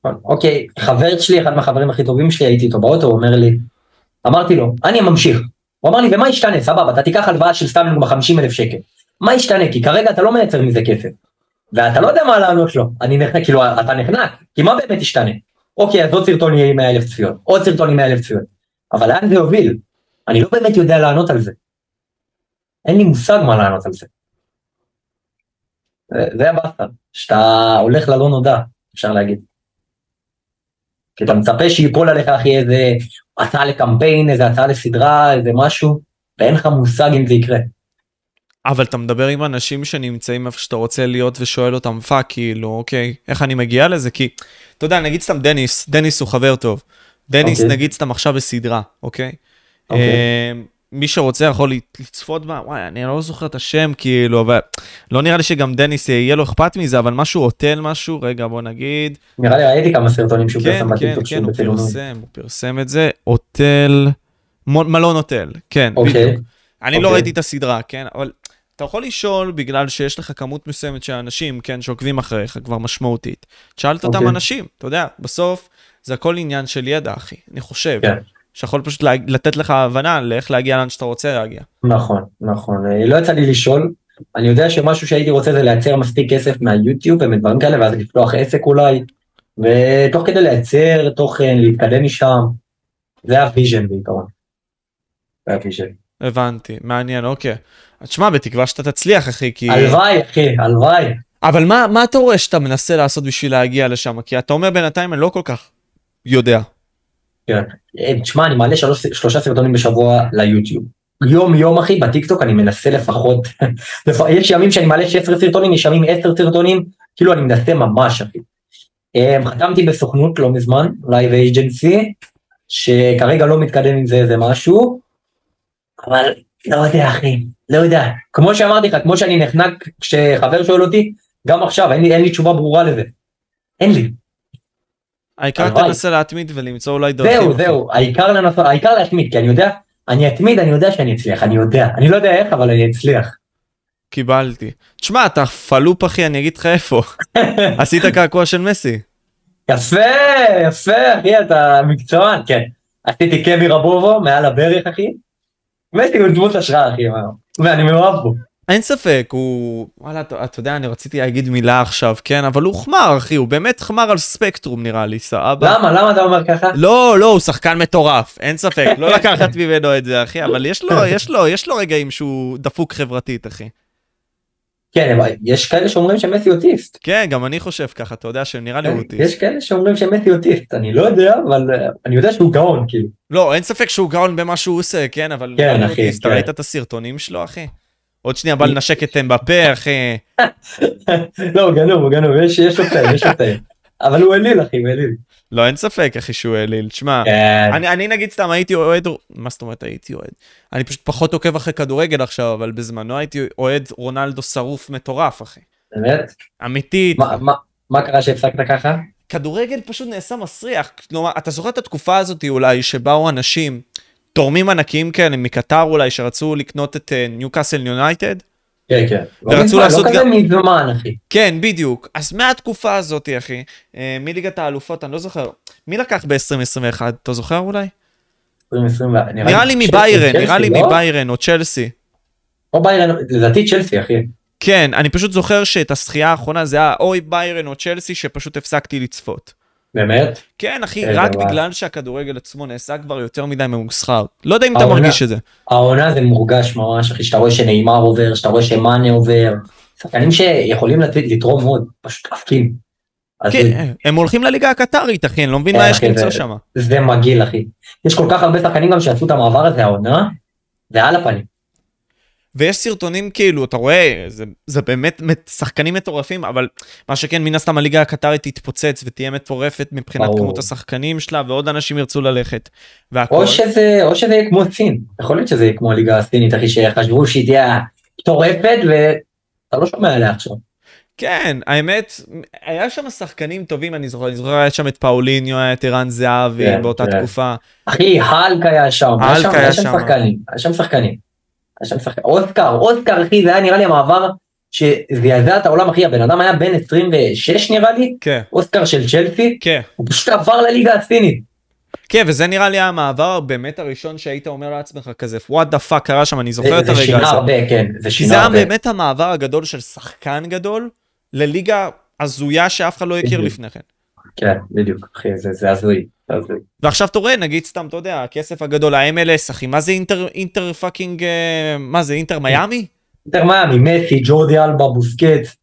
נכון. אוקיי, חבר שלי, אחד מהחברים הכי טובים שלי, הייתי איתו באוטו, הוא אומר לי, אמרתי לו, אני ממשיך. הוא אמר לי, ומה ישתנה, סבבה, אתה תיקח הלוואה של סתם לדוגמה 50 אלף שקל. מה ישתנה? כי כרגע אתה לא מייצר מזה כסף. ואתה לא יודע מה לענות לו. אני נחנק, כאילו, אתה נחנק, כי מה באמת ישתנה? אוקיי, אז עוד סרטון יהיה עם 100 אלף צפיות, עוד סרטון עם 100 אלף צפיות. אבל לאן זה יוביל? אני לא באמת יודע לענות על זה. אין לי מושג מה לענות על זה. זה- הבאסה, שאתה הולך ללא נודע, אפשר להגיד. כי אתה מצפה שיפול עליך אחי איזה הצעה לקמפיין, איזה הצעה לסדרה, איזה משהו, ואין לך מושג אם זה יקרה. אבל אתה מדבר עם אנשים שנמצאים איפה שאתה רוצה להיות ושואל אותם פאק, כאילו, אוקיי, איך אני מגיע לזה? כי, אתה יודע, נגיד סתם דניס, דניס הוא חבר טוב. דניס, אוקיי. נגיד סתם עכשיו בסדרה, אוקיי? אוקיי. אה, מי שרוצה יכול לצפות בה, וואי, אני לא זוכר את השם, כאילו, אבל לא נראה לי שגם דניס יהיה לו אכפת מזה, אבל משהו הוטל משהו, רגע, בוא נגיד. נראה לי ראיתי כמה סרטונים שהוא כן, פרסם כן, בטיקטוק כן, שהוא הוא בצילומים. פרסם, הוא פרסם את זה, הוטל, מ- מלון הוטל, כן, אוקיי. בדיוק. אני לא אוקיי. ראיתי את הסדרה, כן, אבל אתה יכול לשאול בגלל שיש לך כמות מסוימת של אנשים, כן, שעוקבים אחריך כבר משמעותית. תשאל את אותם אוקיי. אנשים, אתה יודע, בסוף זה הכל עניין של ידע, אחי, אני חושב. שיכול פשוט לה- לתת לך הבנה לאיך להגיע לאן שאתה רוצה להגיע. נכון, נכון. אה, לא יצא לי לשאול. אני יודע שמשהו שהייתי רוצה זה לייצר מספיק כסף מהיוטיוב ומדברים כאלה, ואז לפתוח עסק אולי, ותוך כדי לייצר תוכן, להתקדם משם. זה ה vision בעיקרון. זה ה vision. הבנתי, מעניין, אוקיי. תשמע, בתקווה שאתה תצליח, אחי, כי... הלוואי, אחי, הלוואי. אבל מה, מה אתה רואה שאתה מנסה לעשות בשביל להגיע לשם? כי אתה אומר בינתיים, אני לא כל כך יודע. כן. אה, תשמע, אני מעלה שלוש, שלושה סרטונים בשבוע ליוטיוב. יום יום אחי, בטיקטוק אני מנסה לפחות, <laughs> לפ... יש ימים שאני מעלה 16 סרטונים, יש ימים 10 סרטונים, כאילו אני מנסה ממש אחי. אה, חתמתי בסוכנות לא מזמן, Live Agency, שכרגע לא מתקדם עם זה איזה משהו, אבל לא יודע אחי, לא יודע. כמו שאמרתי לך, כמו שאני נחנק כשחבר שואל אותי, גם עכשיו אין לי, אין לי תשובה ברורה לזה. אין לי. העיקר. תנסה להתמיד ולמצוא אולי דרכים. זהו. זהו, העיקר לנסות, העיקר להתמיד, כי אני יודע, אני אתמיד, אני יודע שאני אצליח, אני יודע. אני לא יודע איך, אבל אני אצליח. קיבלתי. תשמע, אתה פלופ אחי, אני אגיד לך איפה. <laughs> עשית קעקוע של מסי. יפה, יפה, אחי, אתה מקצוען, כן. עשיתי קמי רבובו מעל הברך, אחי. מסי הוא דמות השראה אחי? ואני מאוהב בו. אין ספק, הוא... וואלה, אתה, אתה יודע, אני רציתי להגיד מילה עכשיו, כן? אבל הוא חמר, אחי, הוא באמת חמר על ספקטרום נראה לי, סבבה? למה? למה אתה אומר ככה? לא, לא, הוא שחקן מטורף, אין ספק, לא לקחת ממנו את זה, אחי, אבל יש לו, יש לו, יש לו רגעים שהוא דפוק חברתית, אחי. כן, אבל יש כאלה שאומרים שמסי אוטיסט. כן, גם אני חושב ככה, אתה יודע שנראה לי יש אוטיסט. כאלה שאומרים שמסי אוטיסט, אני לא יודע, אבל אה, אני יודע שהוא גאון, כאילו. לא, אין ספק שהוא גאון במה שהוא עושה, כן, אבל... כן, אחי. אתה כן. ראית את הסרטונים שלו, אחי? עוד שנייה בא לנשק את אמבפה, אחי. <laughs> לא, הוא גנוב, הוא גנוב, יש יש לו פן, יש לו פן. אבל הוא אליל, אחי, הוא אליל. לא, אין ספק, אחי, שהוא אליל. תשמע, כן. אני, אני נגיד סתם הייתי אוהד, מה זאת אומרת הייתי אוהד? אני פשוט פחות עוקב אחרי כדורגל עכשיו, אבל בזמנו הייתי אוהד רונלדו שרוף מטורף, אחי. באמת? אמיתית. מה קרה שהפסקת ככה? כדורגל פשוט נעשה מסריח. כלומר, אתה זוכר את התקופה הזאת אולי, שבאו אנשים, תורמים ענקיים כאלה מקטר אולי, שרצו לקנות את ניוקאסל יונייטד? כן, כן. לא ורצו מזמן, לעשות לא כזה גם- מזמן, אחי. כן, בדיוק. אז מהתקופה הזאת, אחי, אה, מליגת האלופות, אני לא זוכר, מי לקח ב-2021? אתה זוכר אולי? 2020, נראה לי מביירן, נראה לי לא? מביירן או צ'לסי. או ביירן, לדעתי צ'לסי, אחי. כן, אני פשוט זוכר שאת הזכייה האחרונה זה היה אוי ביירן או צ'לסי שפשוט הפסקתי לצפות. באמת? כן, אחי, רק. בגלל שהכדורגל עצמו נעשה כבר יותר מדי ממוסחר. לא יודע אם אתה מרגיש את זה. העונה זה מורגש ממש, אחי, שאתה רואה שנאמר עובר, שאתה רואה שמאנה עובר. שחקנים שיכולים לתרום עוד, פשוט זה- כן, הם הולכים לליגה הקטרית, אחי, אני לא מבין כן, מה יש למצוא שם. זה מגעיל, אחי. יש כל כך הרבה שחקנים גם שעשו את המעבר הזה, העונה, זה על הפנים. ויש סרטונים כאילו, אתה רואה, זה, זה באמת שחקנים מטורפים, אבל מה שכן, מן הסתם הליגה הקטרית תתפוצץ ותהיה מטורפת מבחינת ברור. כמות השחקנים שלה, ועוד אנשים ירצו ללכת. והכל. או שזה, או שזה יהיה כמו סין. יכול להיות שזה יהיה כמו הליגה הסינית, אחי, שחשבו שהיא תהיה מטורפת, ואתה לא שומע עליה עכשיו. כן, האמת, היה שם שחקנים טובים, אני זוכר, אני זוכר, היה שם את פאוליניו, היה את ערן זהבי כן, באותה כן. תקופה. אחי, האלק היה שם, היה האלק שם, היה שם. שחקנים, היה שם שחקנים. היה שם שחקנים. אוסקר, אוסקר, אחי, זה היה נראה לי המעבר שזעזע את העולם, אחי, הבן אדם היה בן 26 נראה לי, כן, אוסקר של צ'לסי, כן. הוא פשוט עבר לליגה הסינית. כן, וזה נראה לי המעבר באמת הראשון שהיית אומר לעצמך כזה, what the fuck קרה שם, אני זוכר זה את זה הרגע שינה הזה. הרבה, כן, זה שינה זה היה הרבה. באמת המעבר הגדול של שחקן גדול לליגה הזויה שאף אחד לא הכיר. לפני כן. כן, בדיוק, אחי, זה זה הזוי. ועכשיו אתה רואה, נגיד סתם, אתה יודע, הכסף הגדול, ה-MLS, אחי, מה זה אינטר, אינטר fucking, אה, מה זה, אינטר מיאמי? אינטר מיאמי, מסי, ג'ורדי אלבה, בוסקטס.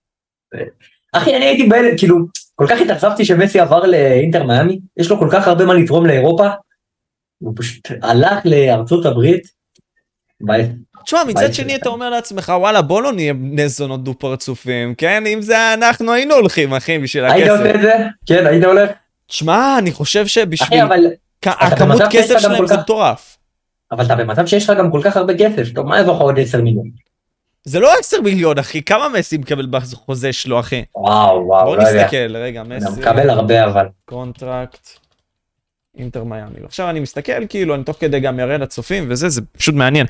אחי, אני הייתי בהלם, כאילו, כל כך התאכזבתי שמסי עבר לאינטר מיאמי, יש לו כל כך הרבה מה לתרום לאירופה, הוא פשוט הלך לארצות הברית. בעט. תשמע, מצד שני. אתה אומר לעצמך, וואלה, בוא לא נהיה בני זונות דו פרצופים, כן? אם זה אנחנו היינו הולכים, אחי, בשביל היית עושה הכסף. את זה? כן, היית הולך? תשמע, אני חושב שבשביל אחי, אבל הכמות כסף שלהם זה מטורף. אבל אתה במצב שיש לך גם כל כך הרבה כסף, טוב, מה יעזור לך עוד 10 מיליון? זה לא 10 מיליון, אחי, כמה מסי מקבל בחוזה שלו, אחי? וואו, וואו, בוא לא יודע. נסתכל, רגע, אתה מסי, מקבל הרבה אבל. contract, אינטר מיאמי. עכשיו אני מסתכל, כאילו, אני תוך כדי גם אראה לצופים וזה, זה פשוט מעניין.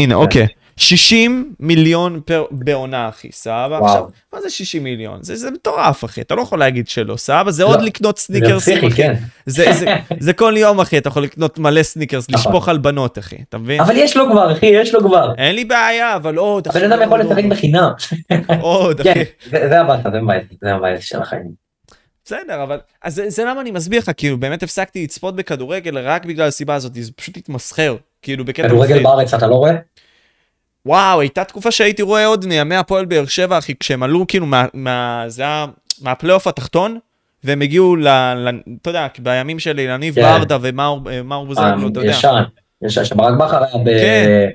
הנה, כן. אוקיי. 60 מיליון per, בעונה, אחי, סבבה? וואו. עכשיו, מה זה 60 מיליון? זה, זה מטורף, אחי, אתה לא יכול להגיד שלא, סבבה? זה לא. עוד לקנות זה סניקרסים, אחי. כן. זה, זה, זה כל יום, אחי, אתה יכול לקנות מלא סניקרס, נכון. לשפוך על בנות, אחי, אתה מבין? אבל יש לו כבר, אחי, יש לו כבר. אין לי בעיה, אבל עוד, הבן אדם יכול עוד, לשחק בחינם. עוד, כן, אחי. זה זה הבאסה, זה זה מבאס של החיים. בסדר, אבל... אז זה, זה למה אני מסביר לך, כאילו, באמת הפסקתי לצפות בכדורגל רק בגלל הסיבה הזאת, זה פשוט התמסחר, כאילו, בקטע כדורגל. בארץ אתה לא רואה? וואו, הייתה תקופה שהייתי רואה עוד מימי הפועל באר שבע, אחי, כשהם עלו, כאילו, מה... מה זה היה... מהפלייאוף התחתון, והם הגיעו ל... ל אתה יודע, בימים של אילניב כן. ברדה ומאור מאור בוזגלו, אתה יודע. ישן, ישן, שברק בכר היה ב- כן.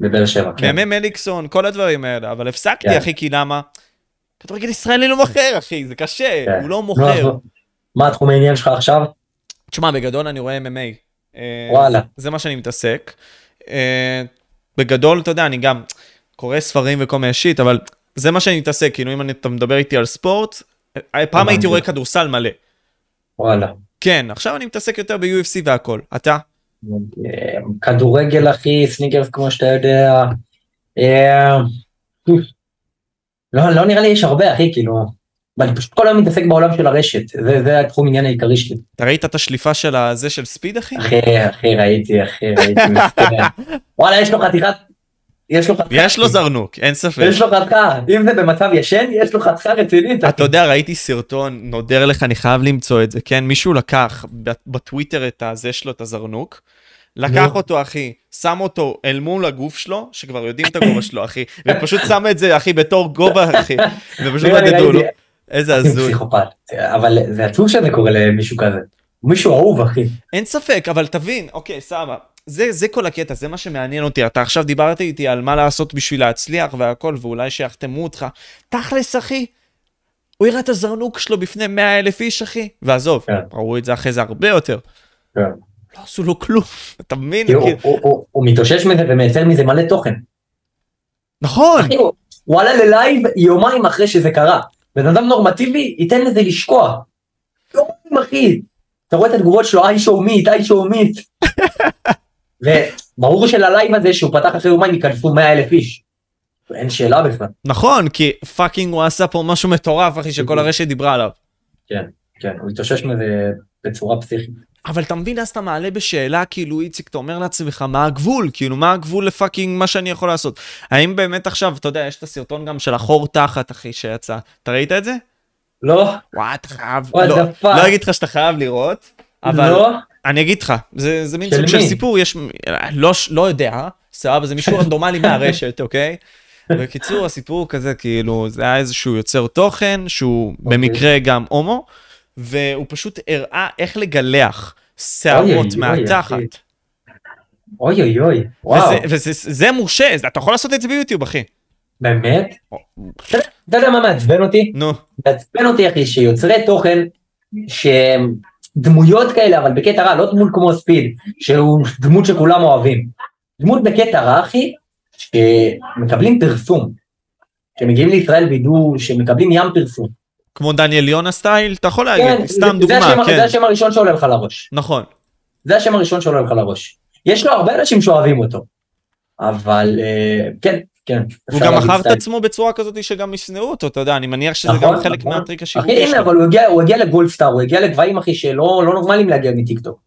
בבאר שבע, כן. בימי מליקסון, כל הדברים האלה, אבל הפסקתי, כן. אחי, כי למה? כדורגל ישראלי לא מוכר, אחי, זה קשה, כן. הוא לא מוכר. אז מה התחום העניין שלך עכשיו? תשמע, בגדול אני רואה MMA. אה, וואלה. זה מה שאני מתעסק. בגדול, אתה יודע, אני גם קורא ספרים וכל מיני שיט, אבל זה מה שאני מתעסק, כאילו אם אתה מדבר איתי על ספורט, פעם. הייתי רואה כדורסל מלא. וואלה. כן, עכשיו אני מתעסק יותר ב-UFC והכל. אתה? כדורגל אחי, סניקרס כמו שאתה יודע. אה, <laughs> לא, לא נראה לי יש הרבה אחי, כאילו. ואני פשוט כל היום מתעסק בעולם של הרשת, זה, זה התחום עניין העיקרי שלי. אתה ראית את השליפה של הזה של ספיד אחי? אחי, אחי, ראיתי, אחי, ראיתי. <laughs> וואלה, יש לו חתיכת... יש לו חתיכה. יש לו זרנוק, אין ספק. יש לו חתיכה, אם זה במצב ישן, יש לו חתיכה רצינית. אתה יודע, ראיתי סרטון, נודר לך, אני חייב למצוא את זה, כן? מישהו לקח בטוויטר את הזה שלו, את הזרנוק, לקח. אותו, אחי, שם אותו אל מול הגוף שלו, שכבר יודעים את הגובה שלו, אחי, ופשוט שם את זה, אחי, בתור גובה, אחי, <laughs> ופשוט מדדו לו. איזה הזוי. פסיכופת. אבל זה עצוב שזה קורה למישהו כזה. מישהו אהוב, אחי. אין ספק, אבל תבין, אוקיי, סבבה. זה, זה כל הקטע, זה מה שמעניין אותי. אתה עכשיו דיברת איתי על מה לעשות בשביל להצליח והכל, ואולי שיחתמו אותך. תכלס, אחי, הוא הראה את הזרנוק שלו בפני 100 אלף איש, אחי, ועזוב, כן. ראו את זה אחרי זה הרבה יותר. כן. לא עשו לו כלום, <laughs> אתה מבין? הוא- הוא- הוא- הוא מתאושש מזה ומייצר מזה מלא תוכן. נכון, אחי, הוא- הוא עלה ללייב יומיים אחרי שזה קרה. בן אדם נורמטיבי ייתן לזה לשקוע. יומיים אחי. אתה רואה את התגובות שלו, I show meat, I show meat. וברור שללייב הזה שהוא פתח אחרי יומיים ייכנסו 100 אלף איש. אין שאלה בכלל. נכון, כי fucking הוא עשה פה משהו מטורף, אחי, שכל הרשת דיברה עליו. כן, הוא התאושש מזה בצורה פסיכית. אבל אתה מבין, אז אתה מעלה בשאלה, כאילו, איציק, אתה אומר לעצמך, מה הגבול? כאילו, מה הגבול ל fucking מה שאני יכול לעשות? האם באמת עכשיו, אתה יודע, יש את הסרטון גם של החור תחת, אחי, שיצא. אתה ראית את זה? לא, וואי, אתה חייב... לא? לא אגיד לך שאתה חייב לראות, אבל לא, אני אגיד לך, זה, זה מין סוג של? סיפור, יש... לא, לא יודע, סבבה, זה מישהו רנדומלי מהרשת, אוקיי? בקיצור, הסיפור כזה, כאילו, זה היה איזשהו יוצר תוכן, שהוא אוקיי. במקרה גם הומו, והוא פשוט הראה איך לגלח שערות מהתחת. אוי אוי אוי, וואו, וזה, וזה זה מורשה, אתה יכול לעשות את זה ביוטיוב, אחי. באמת? אתה יודע מה מעצבן אותי? נו, מעצבן אותי אחי שיוצרי תוכן שהם דמויות כאלה אבל בקטע רע לא דמות כמו ספיד שהוא דמות שכולם אוהבים דמות בקטע רע אחי שמקבלים פרסום שמגיעים לישראל וידעו שמקבלים ים פרסום. כמו דניאל יונה סטייל, אתה יכול כן, להגיד, זה- סתם זה דוגמה, השם- כן. זה השם הראשון שעולה לך לראש. נכון. זה השם הראשון שעולה לך לראש. יש לו הרבה אנשים שאוהבים אותו. אבל אה, כן, כן. הוא גם מכר את. עצמו בצורה כזאת שגם ישנאו אותו, אתה יודע, אני מניח שזה נכון, גם חלק נכון. מהטריק אחי השיווקי הנה שלו. אבל הוא הגיע, הוא הגיע לגולדסטאר, הוא הגיע לגבהים אחי שלא לא נורמלים להגיע מטיקטוק.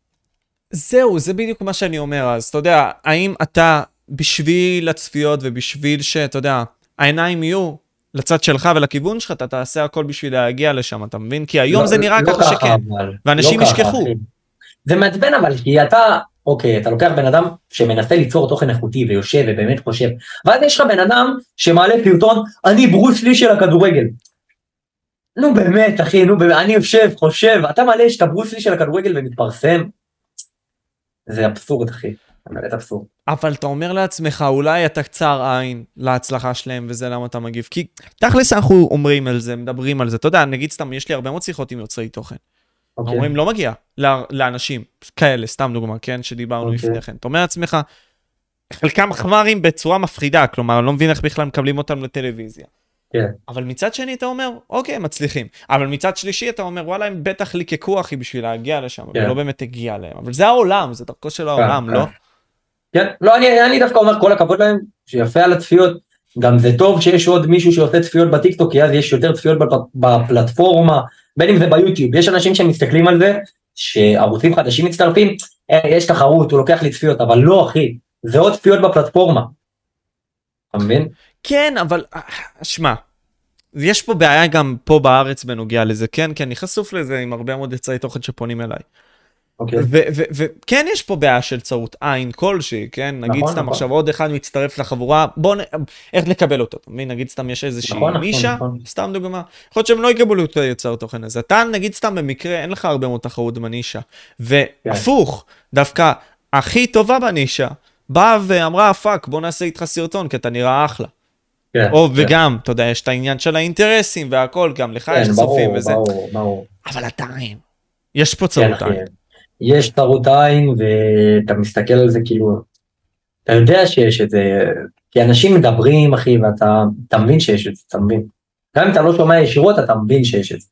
זהו, זה בדיוק מה שאני אומר, אז אתה יודע, האם אתה, בשביל הצפיות ובשביל שאתה יודע, העיניים יהיו לצד שלך ולכיוון שלך, אתה תעשה הכל בשביל להגיע לשם, אתה מבין? כי היום לא- זה נראה לא ככה שכן. אבל. ואנשים לא ישכחו. זה מעצבן אבל כי אתה אוקיי אתה לוקח בן אדם שמנסה ליצור תוכן איכותי ויושב ובאמת חושב ואז יש לך בן אדם שמעלה פיוטון אני ברוס לי של הכדורגל. נו באמת אחי נו באמת אני יושב חושב אתה מעלה שאתה ברוס לי של הכדורגל ומתפרסם. זה אבסורד אחי. באמת אבסורד. אבל אתה אומר לעצמך, אולי אתה קצר עין להצלחה שלהם, וזה למה אתה מגיב. כי תכלס אנחנו אומרים על זה, מדברים על זה. אתה יודע, נגיד סתם, יש לי הרבה מאוד שיחות עם יוצרי תוכן. אוקיי. אומרים, לא מגיע לאנשים כאלה, סתם דוגמה, כן, שדיברנו אוקיי. לפני כן. אתה אומר לעצמך, חלקם חמרים בצורה מפחידה, כלומר, אני לא מבין איך בכלל מקבלים אותם לטלוויזיה. כן. אבל מצד שני אתה אומר, אוקיי, הם מצליחים. אבל מצד שלישי אתה אומר, וואלה, הם בטח ליקקו אחי בשביל להגיע לשם, כן. ולא באמת הגיע להם. אבל זה העולם, זה דרכו של העולם, כן, לא? כן. כן, לא, אני, אני דווקא אומר כל הכבוד להם, שיפה על הצפיות, גם זה טוב שיש עוד מישהו שעושה צפיות בטיקטוק, כי אז יש יותר צפיות בפ- בפלטפורמה, בין אם זה ביוטיוב, יש אנשים שמסתכלים על זה, שערוצים חדשים מצטרפים, אה, יש תחרות, הוא לוקח לי צפיות, אבל לא אחי, זה עוד צפיות בפלטפורמה. אתה מבין? כן, אבל אה, שמע, יש פה בעיה גם פה בארץ בנוגע לזה, כן? כי אני חשוף לזה עם הרבה מאוד יצרי תוכן שפונים אליי. אוקיי. וכן יש פה בעיה של צרות עין כלשהי, כן? נגיד נכון, סתם נכון. עכשיו עוד אחד מצטרף לחבורה, בוא נ... איך לקבל אותו? נגיד סתם יש איזושהי נכון, נכון. סתם דוגמה, יכול להיות שהם לא יקבלו את היוצר תוכן הזה. אתה נגיד סתם במקרה, אין לך הרבה מאוד תחרות בנישה. והפוך, דווקא הכי טובה בנישה, באה ואמרה fuck בוא נעשה איתך סרטון כי אתה נראה אחלה. כן, או כן. וגם, אתה יודע, יש את העניין של האינטרסים והכל, גם לך יש כן, צופים ברור, וזה. ברור, ברור. אבל עדיין, יש פה כן, צרות. עין. יש צרות עין ואתה מסתכל על זה כאילו, אתה יודע שיש את זה, כי אנשים מדברים אחי ואתה אתה מבין שיש את זה, אתה מבין. גם אם אתה לא שומע ישירות אתה מבין שיש את זה.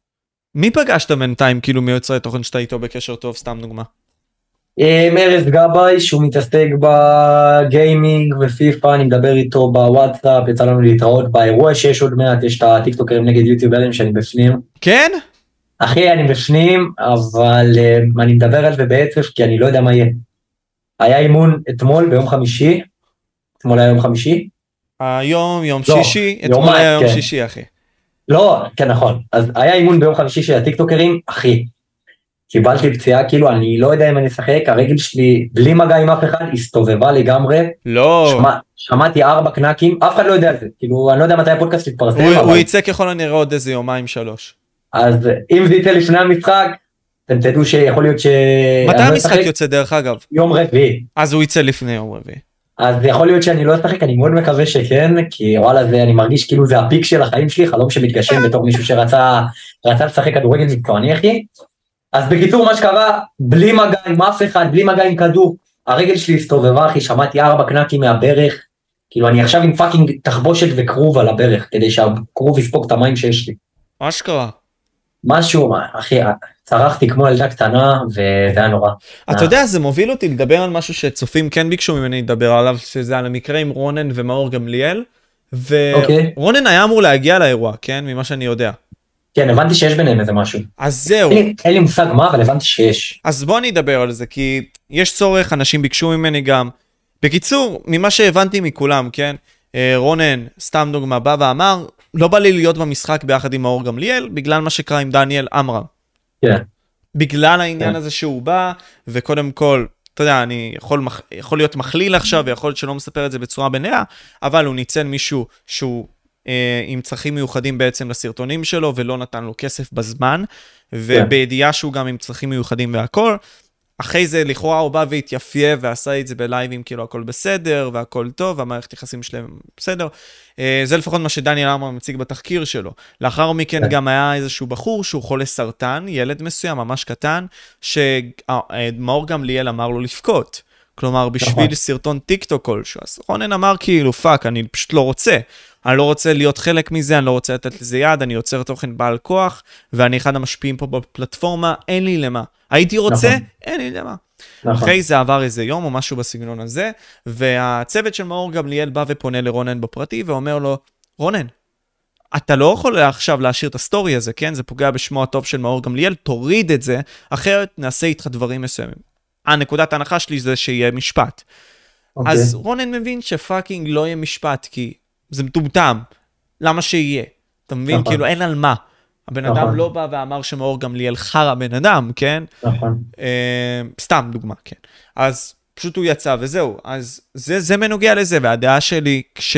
מי פגשת בינתיים כאילו מיוצרי תוכן שאתה איתו בקשר טוב, סתם דוגמה? ארז גבאי שהוא מתעסק בגיימינג ופיפא, אני מדבר איתו בוואטסאפ, יצא לנו להתראות באירוע שיש עוד מעט, יש את הטיקטוקרים נגד יוטיוברים שאני בפנים. כן? אחי, אני בפנים, אבל uh, אני מדבר על זה בעצם כי אני לא יודע מה יהיה. היה אימון אתמול ביום חמישי, אתמול היה יום חמישי? היום יום לא, שישי, אתמול היה יום כן. שישי אחי. לא, כן נכון, אז היה אימון ביום חמישי של הטיקטוקרים, אחי, קיבלתי פציעה, כאילו אני לא יודע אם אני אשחק, הרגל שלי בלי מגע עם אף אחד הסתובבה לגמרי, לא, שמע, שמעתי ארבע קנקים, אף אחד לא יודע על זה, כאילו אני לא יודע מתי הפודקאסט יתפרסם, הוא- אבל, הוא יצא ככל הנראה עוד איזה יומיים שלוש. אז אם זה יצא לפני המשחק, אתם תדעו שיכול להיות ש... מתי לא המשחק יוצא דרך אגב? יום רביעי. אז הוא יצא לפני יום רביעי. אז יכול להיות שאני לא אשחק, אני מאוד מקווה שכן, כי וואלה זה, אני מרגיש כאילו זה ה peak של החיים שלי, חלום שמתגשם בתור מישהו שרצה רצה לשחק כדורגל מקצועני אחי. אז בקיצור מה שקרה, בלי מגע עם אף אחד, בלי מגע עם כדור, הרגל שלי הסתובבה אחי, שמעתי ארבע קנאקים מהברך, כאילו אני עכשיו עם fucking תחבושת וכרוב על הברך, כדי שהכרוב יספוג את המים שיש לי. אשכרה. משהו, אחי, צרחתי כמו ילדה קטנה, וזה היה נורא. אתה יודע זה מוביל אותי לדבר על משהו שצופים כן ביקשו ממני לדבר עליו שזה על המקרה עם רונן ומאור גמליאל. אוקיי. ורונן היה אמור להגיע לאירוע כן ממה שאני יודע. כן, הבנתי שיש ביניהם איזה משהו. אז זהו אין לי- אין לי מושג מה, אבל הבנתי שיש. אז בוא אני אדבר על זה כי יש צורך אנשים ביקשו ממני גם. בקיצור ממה שהבנתי מכולם כן אה, רונן סתם דוגמה בא ואמר לא בא לי להיות במשחק ביחד עם מאור גמליאל בגלל מה שקרה עם דניאל עמרם. כן. בגלל העניין כן. הזה שהוא בא, וקודם כל, אתה יודע, אני יכול, מח- יכול להיות מכליל עכשיו, ויכול להיות שלא מספר את זה בצורה מלאה, אבל הוא ניצל מישהו שהוא אה, עם צרכים מיוחדים בעצם לסרטונים שלו, ולא נתן לו כסף בזמן, ובידיעה שהוא גם עם צרכים מיוחדים והכל. אחרי זה לכאורה הוא בא והתייפייף ועשה את זה בלייבים כאילו הכל בסדר והכל טוב והמערכת יחסים שלהם בסדר. אה, זה לפחות מה שדניאל עמר מציג בתחקיר שלו. לאחר מכן כן. גם היה איזשהו בחור שהוא חולה סרטן, ילד מסוים ממש קטן, שמאור גמליאל אמר לו לבכות. כלומר בשביל נכון. סרטון טיק טוק כלשהו. אז רונן אמר כאילו fuck אני פשוט לא רוצה. אני לא רוצה להיות חלק מזה, אני לא רוצה לתת לזה יד, אני יוצר תוכן בעל כוח, ואני אחד המשפיעים פה בפלטפורמה, אין לי למה. הייתי רוצה, נכון. אין לי למה. נכון. אחרי זה עבר איזה יום או משהו בסגנון הזה, והצוות של מאור גמליאל בא ופונה לרונן בפרטי ואומר לו, רונן, אתה לא יכול עכשיו להשאיר את הסטורי הזה, כן? זה פוגע בשמו הטוב של מאור גמליאל, תוריד את זה, אחרת נעשה איתך דברים מסוימים. הנקודת ההנחה שלי זה שיהיה משפט. אוקיי. אז רונן מבין ש fucking לא יהיה משפט, כי זה מטומטם. למה שיהיה? אתה מבין? נכון. כאילו אין על מה. הבן נכון. אדם לא בא ואמר שמאור גמליאל חרא בן אדם, כן? נכון. אה, סתם דוגמה, כן. אז פשוט הוא יצא וזהו. אז זה, זה בנוגע לזה, והדעה שלי, כש...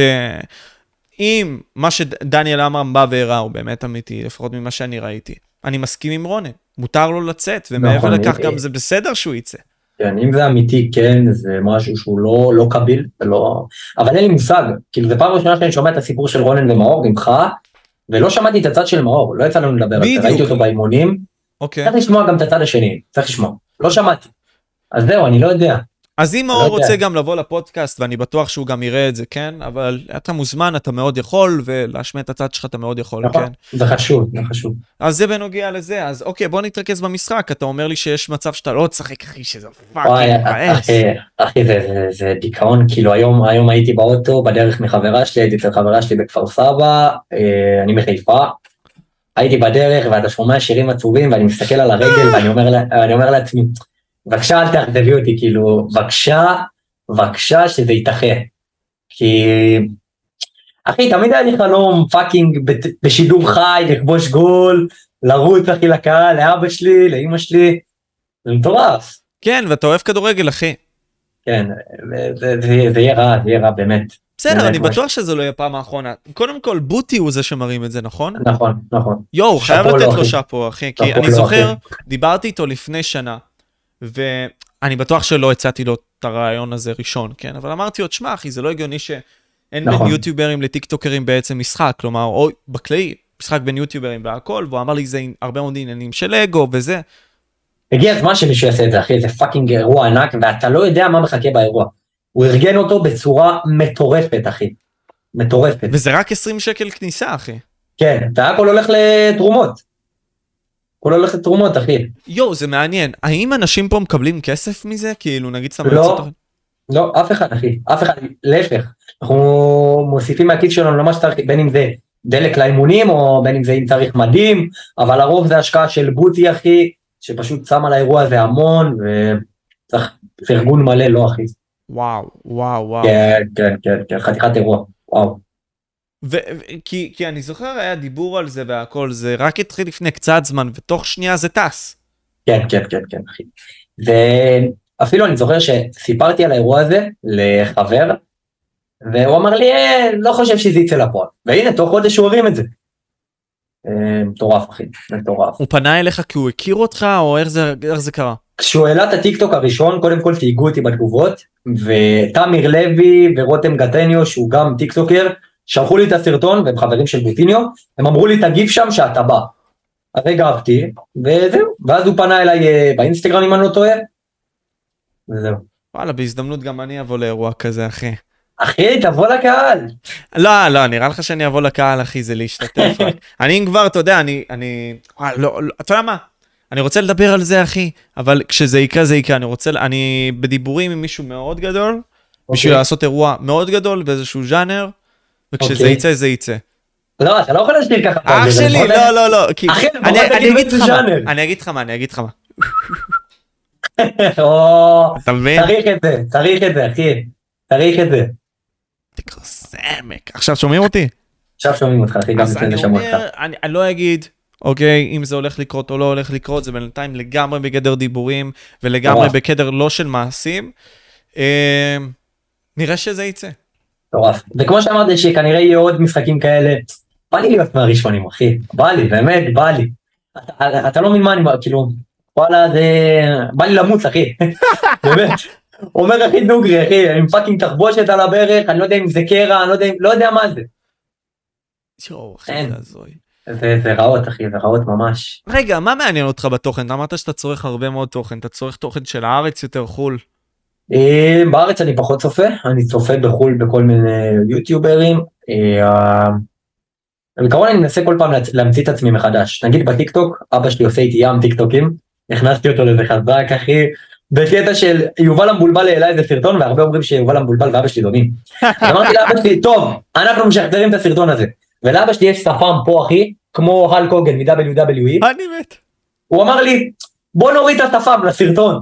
אם מה שדניאל עמרם בא והראה הוא באמת אמיתי, לפחות ממה שאני ראיתי, אני מסכים עם רונן. מותר לו לצאת, ומעבר נכון, לכך אה, גם זה בסדר שהוא יצא. כן, אם זה אמיתי, כן, זה משהו שהוא לא, לא קביל, זה לא... אבל אין לי מושג, כאילו, זה פעם ראשונה שאני שומע את הסיפור של רונן ומאור ממך, ולא שמעתי את הצד של מאור, לא יצא לנו לדבר על. זה, ראיתי אותו באימונים, אוקיי. צריך לשמוע גם את הצד השני, צריך לשמוע, לא שמעתי. אז זהו, אני לא יודע. אז אם מאור לא יודע. רוצה גם לבוא לפודקאסט, ואני בטוח שהוא גם יראה את זה, כן? אבל אתה מוזמן, אתה מאוד יכול, ולהשמיע את הצד שלך אתה מאוד יכול, נכון, כן? זה חשוב, זה חשוב. אז זה בנוגע לזה, אז אוקיי, בוא נתרכז במשחק. אתה אומר לי שיש מצב שאתה לא תשחק, אחי, שזה fucking מבאס. אחי, אחי, זה, זה, זה דיכאון, כאילו היום, היום הייתי באוטו, בדרך מחברה שלי, הייתי אצל חברה שלי בכפר סבא, אה, אני מחיפה, הייתי בדרך ואתה שומע שירים עצובים ואני מסתכל על הרגל ואני אומר, ואני אומר לעצמי, בבקשה אל תאכזבי אותי, כאילו, בבקשה, בבקשה שזה ייתכן. כי, אחי, תמיד היה לי חלום fucking בשידור חי, לכבוש גול, לרוץ אחי לקהל, לאבא שלי, לאמא שלי, זה מטורף. כן, ואתה אוהב כדורגל, אחי. כן, זה, זה, זה, יהיה רע, זה יהיה רע באמת. בסדר, אני. בטוח שזה לא יהיה פעם האחרונה. קודם כל, בוטי הוא זה שמרים את זה, נכון? נכון, נכון. יואו, חייב לתת לו. שאפו, אחי, כי אני זוכר. דיברתי איתו לפני שנה, ואני בטוח שלא הצעתי לו את הרעיון הזה ראשון, כן? אבל אמרתי לו, תשמע, אחי, זה לא הגיוני שאין בין נכון. יוטיוברים לטיקטוקרים בעצם משחק, כלומר, או בכללי, משחק בין יוטיוברים והכל, והוא אמר לי, זה הרבה מאוד עניינים של אגו וזה. הגיע הזמן שמישהו יעשה את זה, אחי, זה fucking אירוע ענק, ואתה לא יודע מה מחכה באירוע. הוא ארגן אותו בצורה מטורפת, אחי. מטורפת. וזה רק 20 שקל כניסה, אחי. כן, והכל הולך לתרומות. כולה הולך לתרומות, אחי. יואו, זה מעניין. האם אנשים פה מקבלים כסף מזה? כאילו, נגיד סתם... לא. לא, אף אחד, אחי. אף אחד, להפך. אנחנו מוסיפים מהכיס שלנו למה שצריך, בין אם זה דלק לאימונים, או בין אם זה אם צריך מדים, אבל הרוב זה השקעה של בוטי, אחי, שפשוט שם על האירוע הזה המון, וצריך פרגון מלא, לא, אחי. וואו, וואו, וואו. כן, כן, כן, כן, חתיכת אירוע. וואו. ו- כי, כי אני זוכר היה דיבור על זה והכל, זה רק התחיל לפני קצת זמן, ותוך שנייה זה טס. כן, כן, כן, כן, אחי. ואפילו אני זוכר שסיפרתי על האירוע הזה לחבר, והוא אמר לי, אה, לא חושב שזה יצא לפועל. והנה, תוך חודש הוא הרים את זה. אה, מטורף, אחי, מטורף. הוא פנה אליך כי הוא הכיר אותך, או איך זה, איך זה קרה? כשהוא העלה את הטיקטוק הראשון, קודם כל תייגו אותי בתגובות, ותמיר לוי ורותם גטניו, שהוא גם טיקטוקר, שלחו לי את הסרטון, והם חברים של בוטיניו, הם אמרו לי תגיב שם שאתה בא. אז הגבתי, וזהו, ואז הוא פנה אליי אה, באינסטגרם אם אני לא טועה, וזהו. וואלה, בהזדמנות גם אני אבוא לאירוע כזה, אחי. אחי, תבוא לקהל. לא, לא, נראה לך שאני אבוא לקהל, אחי, זה להשתתף רק. <laughs> אני כבר, אתה יודע, אני, אני, וואי, לא, לא, אתה יודע מה? אני רוצה לדבר על זה, אחי, אבל כשזה יקרה, זה יקרה. אני רוצה, אני בדיבורים עם מישהו מאוד גדול, בשביל אוקיי. לעשות אירוע מאוד גדול באיזשהו ז'אנר, וכשזה אוקיי. יצא, זה יצא. לא, אתה לא יכול להסביר ככה. אח שלי? לא, לא, לא, כי... אחי, אני- אגיד לך מה. אני אגיד לך מה, אני אגיד לך מה. אתה מבין? צריך את זה, צריך את זה, אחי. צריך את זה. תקרא סמק. עכשיו שומעים אותי? עכשיו שומעים אותך, אחי, גם לפני אני זה שמעו אותך. אני לא אגיד, אוקיי, אם זה הולך לקרות או לא הולך לקרות, זה בינתיים לגמרי בגדר דיבורים, ולגמרי. בגדר לא של מעשים. אה, נראה שזה יצא. מטורף. וכמו שאמרתי שכנראה יהיו עוד משחקים כאלה, בא לי להיות מהראשונים אחי, בא לי, באמת, בא לי. אתה, אתה לא מבין מה אני, כאילו, וואלה זה, בא לי למות אחי, <laughs> באמת. אומר אחי דוגרי אחי, עם fucking תחבושת על הברך, אני לא יודע אם זה קרע, אני לא יודע, לא יודע מה זה. אחי. זה הזוי. זה, זה רעות אחי, זה רעות ממש. רגע, מה מעניין אותך בתוכן? אתה אמרת שאתה צורך הרבה מאוד תוכן, אתה צורך תוכן של הארץ יותר חו"ל. אה, בארץ אני פחות צופה, אני צופה בחו"ל בכל מיני יוטיוברים. אה, בעיקרון אני מנסה כל פעם להמציא את עצמי מחדש. נגיד בטיקטוק, אבא שלי עושה איתי ים טיקטוקים, הכנסתי אותו לזה חזק אחי, בקטע של יובל המבולבל העלה איזה סרטון והרבה אומרים שיובל המבולבל ואבא שלי דומים. אמרתי לאבא שלי, טוב, אנחנו משחזרים את הסרטון הזה. ולאבא שלי יש שפם פה אחי, כמו הלק הוגן מ-WWE, אני מת. הוא אמר לי, בוא נוריד את השפם לסרטון.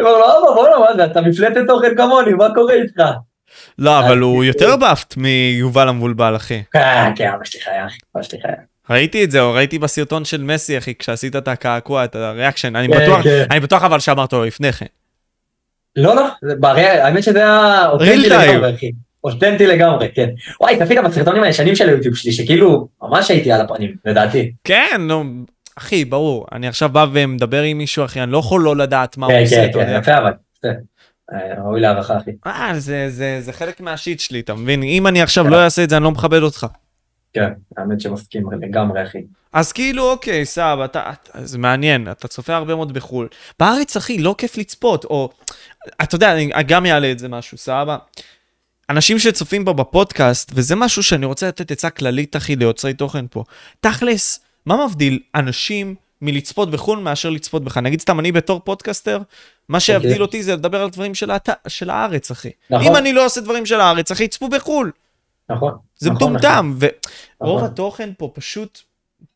אומר לו, אבא, בוא'נה, מה זה, אתה מפלטת תוכן כמוני, מה קורה איתך? לא, אבל הוא אה, יותר באפט מיובל המבולבל, אחי. כן, כן, אבא שלי אבא חיה. ראיתי את זה, או ראיתי בסרטון של מסי, אחי, כשעשית את הקעקוע, את הריאקשן, אני כן, בטוח, כן. אני בטוח אבל שאמרת לו לפני כן. לא, לא, האמת שזה היה אותנטי. לגמרי, אחי. אותנטי לגמרי, כן. וואי, צפית בסרטונים הישנים של היוטיוב שלי, שכאילו, ממש הייתי על הפנים, לדעתי. כן, נו, אחי, ברור. אני עכשיו בא ומדבר עם מישהו, אחי, אני לא יכול לא לדעת מה הוא כן, עושה, כן, אתה כן, יודע. יפה. אה, ראוי להערכה, אחי. אה, זה, זה, זה חלק מהשיט שלי, אתה מבין? אם אני עכשיו לא אעשה את זה, אני לא מכבד אותך. כן, האמת שמסכים לגמרי, אחי. אז כאילו, אוקיי, אתה, אתה, זה מעניין, אתה צופה הרבה מאוד בחו"ל. בארץ, אחי, לא כיף לצפות, או, אתה יודע, אני גם אעלה את זה משהו, סבבה? אנשים שצופים פה בפודקאסט, וזה משהו שאני רוצה לתת עצה כללית, אחי, ליוצרי תוכן פה. תכלס, מה מבדיל אנשים מלצפות בחו"ל מאשר לצפות בך? נגיד סתם, אני בתור פודקסטר, מה שיבדיל אוקיי. אותי זה לדבר על דברים של, הת... של הארץ, אחי. נכון. אם אני לא עושה דברים של הארץ, אחי, יצפו בחו"ל. נכון. זה נכון, מטומטם, ורוב נכון. התוכן פה פשוט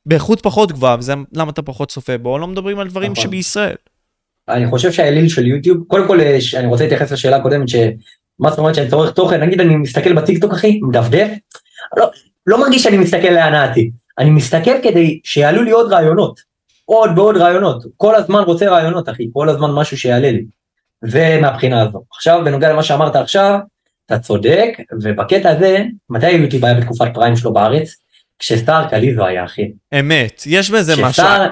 באיכות פחות גבוהה, וזה למה אתה פחות צופה בו, לא מדברים על דברים נכון. שבישראל. אני חושב שהאליל של יוטיוב, קודם כל אה, אני רוצה להתייחס לשאלה הקודמת, שמה זאת אומרת שאני צורך תוכן, נגיד אני מסתכל בטיקטוק אחי, מדפדף, לא, לא מרגיש שאני מסתכל להנאתי, אני מסתכל כדי שיעלו לי עוד רעיונות, עוד ועוד רעיונות, כל הזמן רוצה רעיונות אחי, כל הזמן משהו שיעלה לי, זה מהבחינה הזו. עכשיו בנוגע למה שאמרת עכשיו, אתה צודק, ובקטע הזה, מתי יוטיוב היה בתקופת פריים שלו בארץ? כשסטאר קליזו היה אחי. אמת, יש בזה משהו. שסטאר,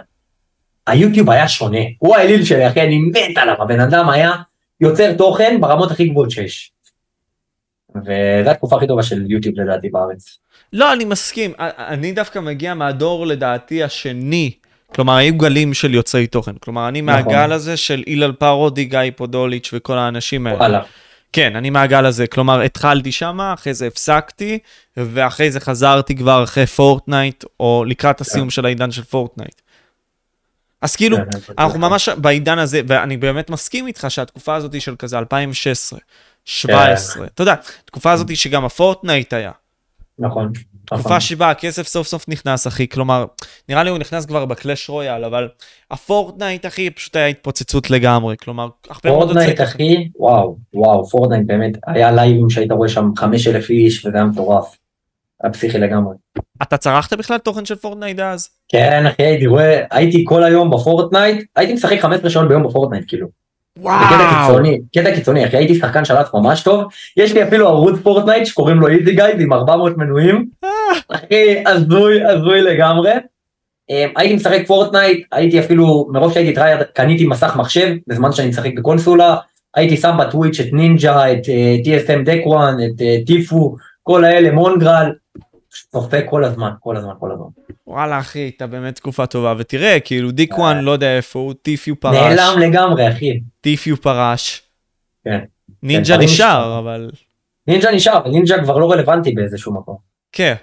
היוטיוב היה שונה, הוא האליל שלי אחי, אני מת עליו, הבן אדם היה יוצר תוכן ברמות הכי גבוהות שיש. וזו התקופה הכי טובה של יוטיוב לדעתי בארץ. לא, אני מסכים. אני דווקא מגיע מהדור, לדעתי, השני. כלומר, היו גלים של יוצרי תוכן. כלומר, אני נכון. מהגל הזה של אילן פרודי, גיא פודוליץ' וכל האנשים האלה. וואלה. כן, אני מהגל הזה. כלומר, התחלתי שמה, אחרי זה הפסקתי, ואחרי זה חזרתי כבר אחרי פורטנייט, או לקראת הסיום של העידן של פורטנייט. אז כאילו, כן, אנחנו ממש בעידן הזה, ואני באמת מסכים איתך שהתקופה הזאת היא של כזה 2016, 17, אתה יודע, תקופה הזאת שגם הפורטנייט היה. נכון. נכון. תקופה שבה הכסף סוף סוף נכנס, אחי, כלומר, נראה לי הוא נכנס כבר בקלאש רויאל, אבל הפורטנייט, אחי, פשוט היה התפוצצות לגמרי, כלומר, הרבה מאוד פורטנייט אחי, וואו, וואו, פורטנייט באמת, היה לייבים שהיית רואה שם 5,000 איש וזה היה מטורף. היה פסיכי לגמרי. אתה צרכת בכלל תוכן של פורטנייט אז? כן אחי, הייתי רואה, הייתי כל היום בפורטנייט, הייתי משחק 15 שעות ביום בפורטנייט כאילו. בקטע קיצוני, קטע קיצוני אחי, הייתי שחקן שלט ממש טוב, יש לי אפילו ערוץ פורטנייט שקוראים לו איזי גייז עם 400 מנויים, אחי הזוי הזוי לגמרי. אמ, הייתי משחק פורטנייט, הייתי אפילו, מרוב שהייתי try hard, קניתי מסך מחשב בזמן שאני משחק בקונסולה, הייתי שם בטוויץ' את נינג'ה, את אה, TSM Daequan, את אה, Tfue, כל האלה, Mongraal, צופה כל הזמן, כל הזמן, כל הזמן. וואלה אחי, אתה באמת תקופה טובה, ותראה, כאילו Daequan לא יודע איפה הוא, Tfue פרש, נעלם לגמרי אחי. Tfue פרש, כן. נינג'ה דברים נשאר. אבל נינג'ה נשאר, אבל נינג'ה כבר לא רלוונטי באיזשהו מקום. כן,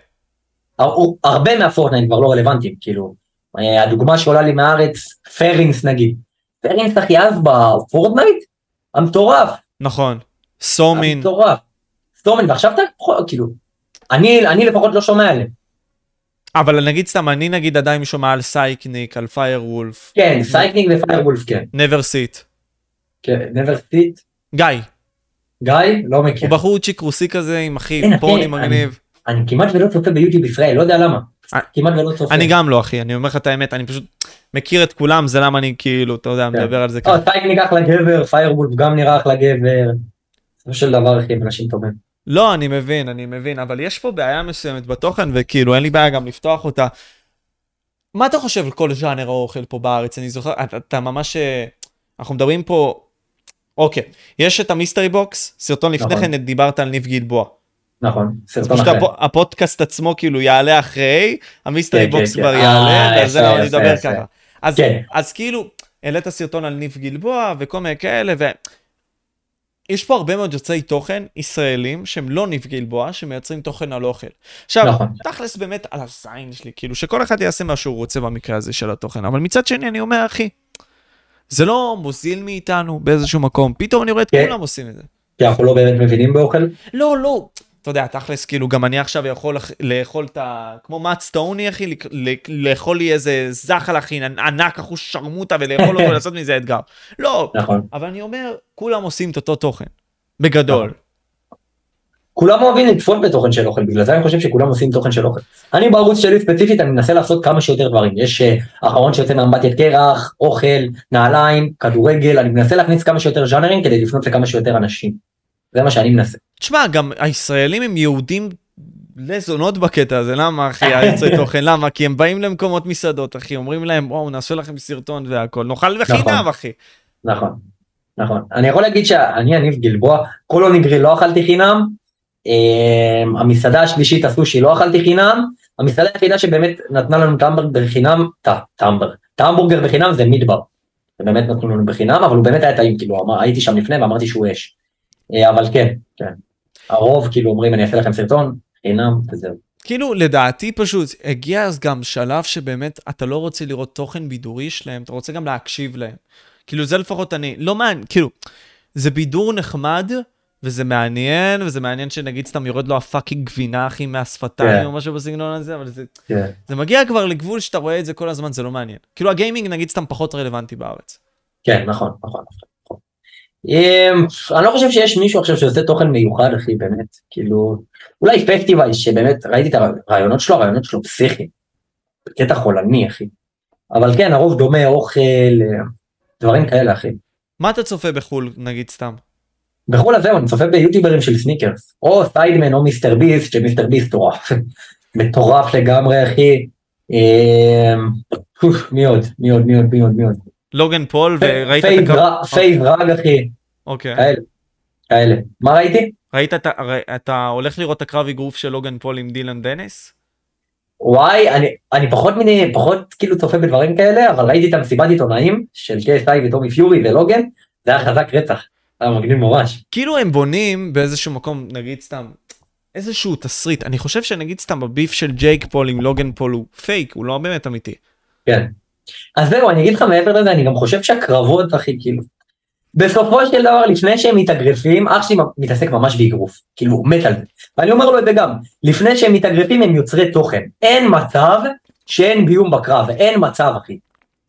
הרבה מהפורטנייט כבר לא רלוונטיים, כאילו, אה, הדוגמה שעולה לי מהארץ, פרינס נגיד. פרינס אחי אז בפורטנייט? המטורף, נכון, סומין, המטורף. סטומן, ועכשיו אתה, כאילו, אני, אני לפחות לא שומע עליהם. אבל נגיד סתם, אני נגיד עדיין שומע על סייקניק, על פייר וולף, כן, סייקנינג ופיירוולף כן. נבר סיט, כן, never sit. גיא, גיא, לא מכיר. הוא בחורצ'יק רוסי כזה עם אחי, כן, פוני אני- מגניב. אני כמעט ולא צופה ביוטיוב ישראל, לא יודע למה. אה, כמעט ולא צופה. אני גם לא אחי, אני אומר לך את האמת, אני פשוט מכיר את כולם, זה למה אני כאילו, אתה יודע, כן. מדבר על זה ככה. אה, סקיינינג אחלה גבר, פיירוולף גם נראה אחלה גבר. בסופו של דבר אחי, אנשים טובים. לא, אני מבין, אני מבין, אבל יש פה בעיה מסוימת בתוכן, וכאילו אין לי בעיה גם לפתוח אותה. מה אתה חושב על כל ז'אנר האוכל פה בארץ? אני זוכר, אתה, אתה ממש... אה, אנחנו מדברים פה... אוקיי, יש את ה mystery box, סרטון לפני נכון. כן דיברת על ניב גלבוע. נכון, סרטון אחר. הפ, הפודקאסט עצמו כאילו יעלה אחרי, ה mystery כן, box כן, כבר כן. יעלה, ועל זה יפה, לא אני אדבר. ככה. אז, כן. אז כאילו, העלית סרטון על ניב גלבוע וכל מיני כאלה, ו... יש פה הרבה מאוד יוצאי תוכן ישראלים שהם לא ניב גלבוע, שמייצרים תוכן על אוכל. עכשיו, נכון. תכלס באמת על הזין שלי, כאילו שכל אחד יעשה מה שהוא רוצה במקרה הזה של התוכן, אבל מצד שני אני אומר, אחי, זה לא מוזיל מאיתנו באיזשהו מקום, פתאום אני רואה את כן. כולם עושים את זה. כי אנחנו לא באמת מבינים באוכל. לא, לא. אתה יודע, תכלס, כאילו, גם אני עכשיו יכול לאכול את ה... כמו מאט סטוני, אחי, לאכול לי איזה זחל, אחי, ענק, אחוש שרמוטה, ולאכול אותו, <laughs> לעשות מזה אתגר. לא, נכון. אבל אני אומר, כולם עושים את אותו תוכן. בגדול. כולם אוהבים לצפות בתוכן של אוכל, בגלל זה אני חושב שכולם עושים תוכן של אוכל. אני בערוץ שלי ספציפית, אני מנסה לעשות כמה שיותר דברים. יש אה, האחרון שיוצא מאמבטיית קרח, אוכל, נעליים, כדורגל, אני מנסה להכניס כמה שיותר ז'אנרים כדי לפנות לכמה שיותר אנשים. זה מה שאני מנסה. תשמע, גם הישראלים הם יהודים לזונות בקטע הזה, למה, אחי, היוצאי תוכן? <laughs> למה? כי הם באים למקומות מסעדות, אחי, אומרים להם, וואו, נעשה לכם סרטון והכל, נאכל בחינם, נכון. אחי. נכון, נכון. אני יכול להגיד שאני, יניב גלבוע, כל אוניגרי לא אכלתי חינם, אמ, המסעדה השלישית הסושי לא אכלתי חינם, המסעדה היחידה שבאמת נתנה לנו טמברג בחינם, ט- טמברג, טמבורגר בחינם זה מידבר. זה באמת נתנו לנו בחינם, אבל הוא באמת היה טעים, כאילו, אמר, הייתי שם לפני ואמרתי שהוא אש. אה, אבל כן, כן. הרוב כאילו אומרים אני אעשה לכם סרטון, חינם, וזהו. כאילו, לדעתי פשוט, הגיע אז גם שלב שבאמת אתה לא רוצה לראות תוכן בידורי שלהם, אתה רוצה גם להקשיב להם. כאילו, זה לפחות אני, לא מעניין, כאילו, זה בידור נחמד, וזה מעניין, וזה מעניין שנגיד סתם יורד לו הפאקינג גבינה, אחי, מהשפתיים, כן. או משהו בסגנון הזה, אבל זה, כן. זה מגיע כבר לגבול שאתה רואה את זה כל הזמן, זה לא מעניין. כאילו, הגיימינג, נגיד סתם פחות רלוונטי בארץ. כן, נכון, נכון. נכון. אמ, אני לא חושב שיש מישהו עכשיו שעושה תוכן מיוחד, אחי, באמת. כאילו, אולי פסטיבל שבאמת ראיתי את הרעיונות שלו, הרעיונות שלו פסיכי. קטע חולני, אחי. אבל כן, הרוב דומה, אוכל, אה, דברים כאלה, אחי. מה אתה צופה בחו"ל, נגיד סתם? בחו"ל הזהו, אני צופה ביוטיוברים של סניקרס. או Sidemen או מיסטר ביסט, שמיסטר ביסט מטורף. <laughs> מטורף לגמרי, אחי. אמ, מי עוד? מי עוד? מי עוד? מי עוד? מי עוד? לוגן פול, וראית את. ר- פייב רג, אחי. אוקיי. כאלה. כאלה. מה ראיתי? ראית את ה... אתה הולך לראות את הקרב אגרוף של לוגן פול עם דילן דניס? וואי, אני, אני פחות מיני, פחות כאילו צופה בדברים כאלה, אבל ראיתי את המסיבת עיתונאים של KSI וטומי פיורי ולוגן, זה היה חזק רצח, היה מגניב ממש. כאילו הם בונים באיזשהו מקום, נגיד סתם, איזשהו תסריט. אני חושב שנגיד סתם ה beef של ג'ייק פול עם לוגן פול הוא פייק, הוא לא באמת אמיתי. כן, אז זהו, אני אגיד לך מעבר לזה, אני גם חושב שהקרבות, אחי, כאילו, בסופו של דבר, לפני שהם מתאגרפים, אח שלי מתעסק ממש באגרוף, כאילו, הוא מת על זה. ואני אומר לו את זה גם, לפני שהם מתאגרפים הם יוצרי תוכן. אין מצב שאין בימוי בקרב, אין מצב, אחי.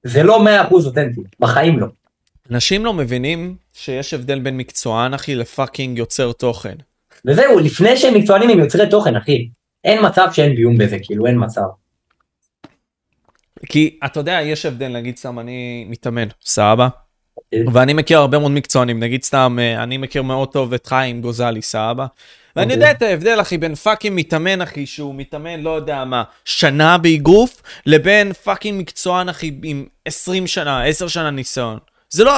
זה לא מאה אחוז אותנטי, בחיים לא. אנשים לא מבינים שיש הבדל בין מקצוען, אחי, ל fucking יוצר תוכן. וזהו, לפני שהם מקצוענים הם יוצרי תוכן, אחי. אין מצב שאין בימוי בזה, כאילו, אין מצב. כי אתה יודע, יש הבדל, נגיד סתם, אני מתאמן, סבבה? אוקיי. ואני מכיר הרבה מאוד מקצוענים, נגיד סתם, אה, אני מכיר מאוד טוב את חיים גוזלי, סבבה? ואני אוקיי. יודע את ההבדל, אחי, בין fucking מתאמן, אחי, שהוא מתאמן, לא יודע מה, שנה באגרוף, לבין fucking מקצוען, אחי, עם 20 שנה, 10 שנה ניסיון. זה לא.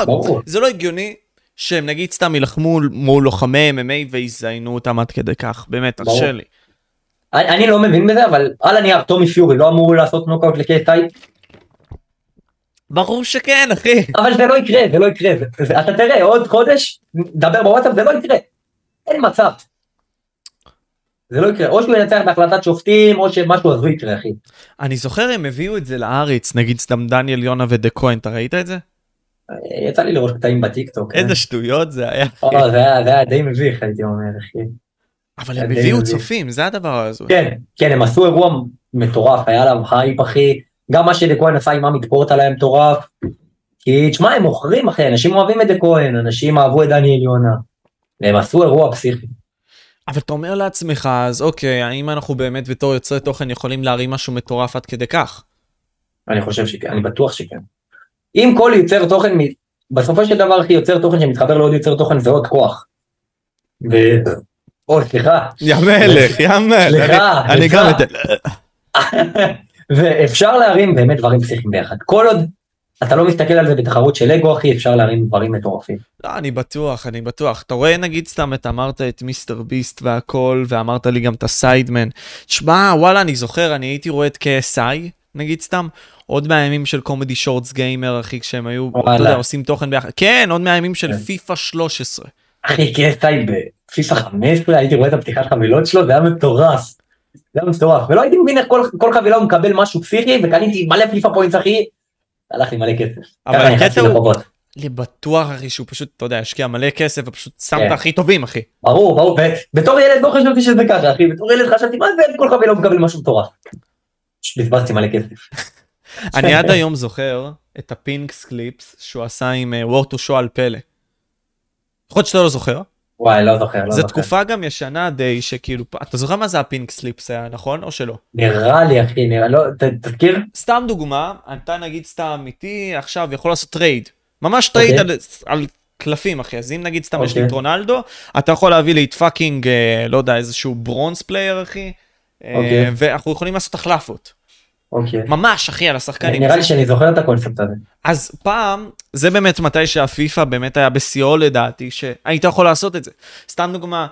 זה לא הגיוני שהם נגיד סתם יילחמו מול לוחמי MMA ויזיינו אותם עד כדי כך, באמת. תרשה לי. אני, אני לא מבין בזה, אבל על הנייר, טומי פיורי לא אמור לעשות נוקאוט לקייסטאי, ברור שכן, אחי. אבל זה לא יקרה, זה לא יקרה. זה, זה, אתה תראה, עוד חודש, דבר בוואטסאפ, זה לא יקרה. אין מצב. זה לא יקרה, או שהוא ינצח בהחלטת שופטים, או שמשהו הזוי יקרה, אחי. אני זוכר הם הביאו את זה לארץ, נגיד סתם דניאל יונה ודה כהן, אתה ראית את זה? יצא לי לראות קטעים בטיקטוק. איזה שטויות זה היה. אה, זה היה- זה היה די מביך, הייתי אומר, אחי. אבל זה הם הביאו. צופים, זה הדבר הזה. כן, כן, הם עשו אירוע מטורף, היה להם הייפ, אחי. גם מה שדה כהן עשה עם עמית פורטל היה מטורף. כי תשמע, הם מוכרים, אחי, אנשים אוהבים את שדה כהן, אנשים אהבו את דניאל יונה. והם עשו אירוע פסיכי. אבל אתה אומר לעצמך, אז אוקיי, האם אנחנו באמת בתור יוצרי תוכן יכולים להרים משהו מטורף עד כדי כך? אני חושב שכן, אני בטוח שכן. אם כל יוצר תוכן, בסופו של דבר, אחי, יוצר תוכן שמתחבר לעוד יוצר תוכן זה עוד כוח. ו... אוי, סליחה. יא מלך, יא מלך. סליחה, אני-. גם את... <laughs> ואפשר להרים באמת דברים פסיכיים ביחד. כל עוד אתה לא מסתכל על זה בתחרות של אגו, אחי, אפשר להרים דברים מטורפים. לא, אני בטוח, אני בטוח. אתה רואה, נגיד סתם, אתה אמרת את מיסטר ביסט והכל, ואמרת לי גם את הסיידמן. תשמע, וואלה, אני זוכר, אני הייתי רואה את KSI, נגיד סתם, עוד מהימים של Comedy Shorts Gamer, אחי, כשהם היו, אתה. יודע, עושים תוכן ביחד. כן, עוד מהימים של כן. פיפא 13. אחי, KSI בפיפ"א 15, הייתי רואה את הפתיחת חבילות שלו, זה היה מטורף. זה היה מטורף, ולא הייתי מבין איך כל, כל חבילה הוא מקבל משהו פסיכי, וקניתי מלא פיפ"א points, אחי. הלך לי מלא כסף. אבל הקטע הוא-. אני בטוח, אחי, שהוא פשוט, אתה יודע, השקיע מלא כסף ופשוט שם כן. את הכי טובים, אחי. ברור, ברור, ובתור ילד לא חשבתי שזה ככה, אחי, בתור ילד חשבתי, מה זה, כל חבילה הוא מקבל משהו מטורף. בזבזתי מלא כסף. <laughs> אני עד היום זוכר את ה pink slips שהוא עשה עם W2S על פלא. יכול להיות שאתה לא זוכר. וואי, לא זוכר, לא זו זוכר. תקופה גם ישנה די, שכאילו, אתה זוכר מה זה ה pink slips היה, נכון? או שלא? נראה לי, אחי, נראה, לא, ת- תזכיר? סתם דוגמה, אתה נגיד סתם איתי עכשיו יכול לעשות trade. ממש trade אוקיי. על, על קלפים, אחי. אז אם נגיד סתם יש לי אוקיי. את רונלדו, אתה יכול להביא לי את fucking, אה, לא יודע, איזשהו bronze player, אחי. אה, אוקיי. ואנחנו יכולים לעשות החלפות. אוקיי. ממש, אחי, על השחקנים. נראה לי שאני זוכר את הקונספט הזה. אז פעם, זה באמת מתי שהפיפא באמת היה בשיאו לדעתי, שהיית יכול לעשות את זה. סתם דוגמה,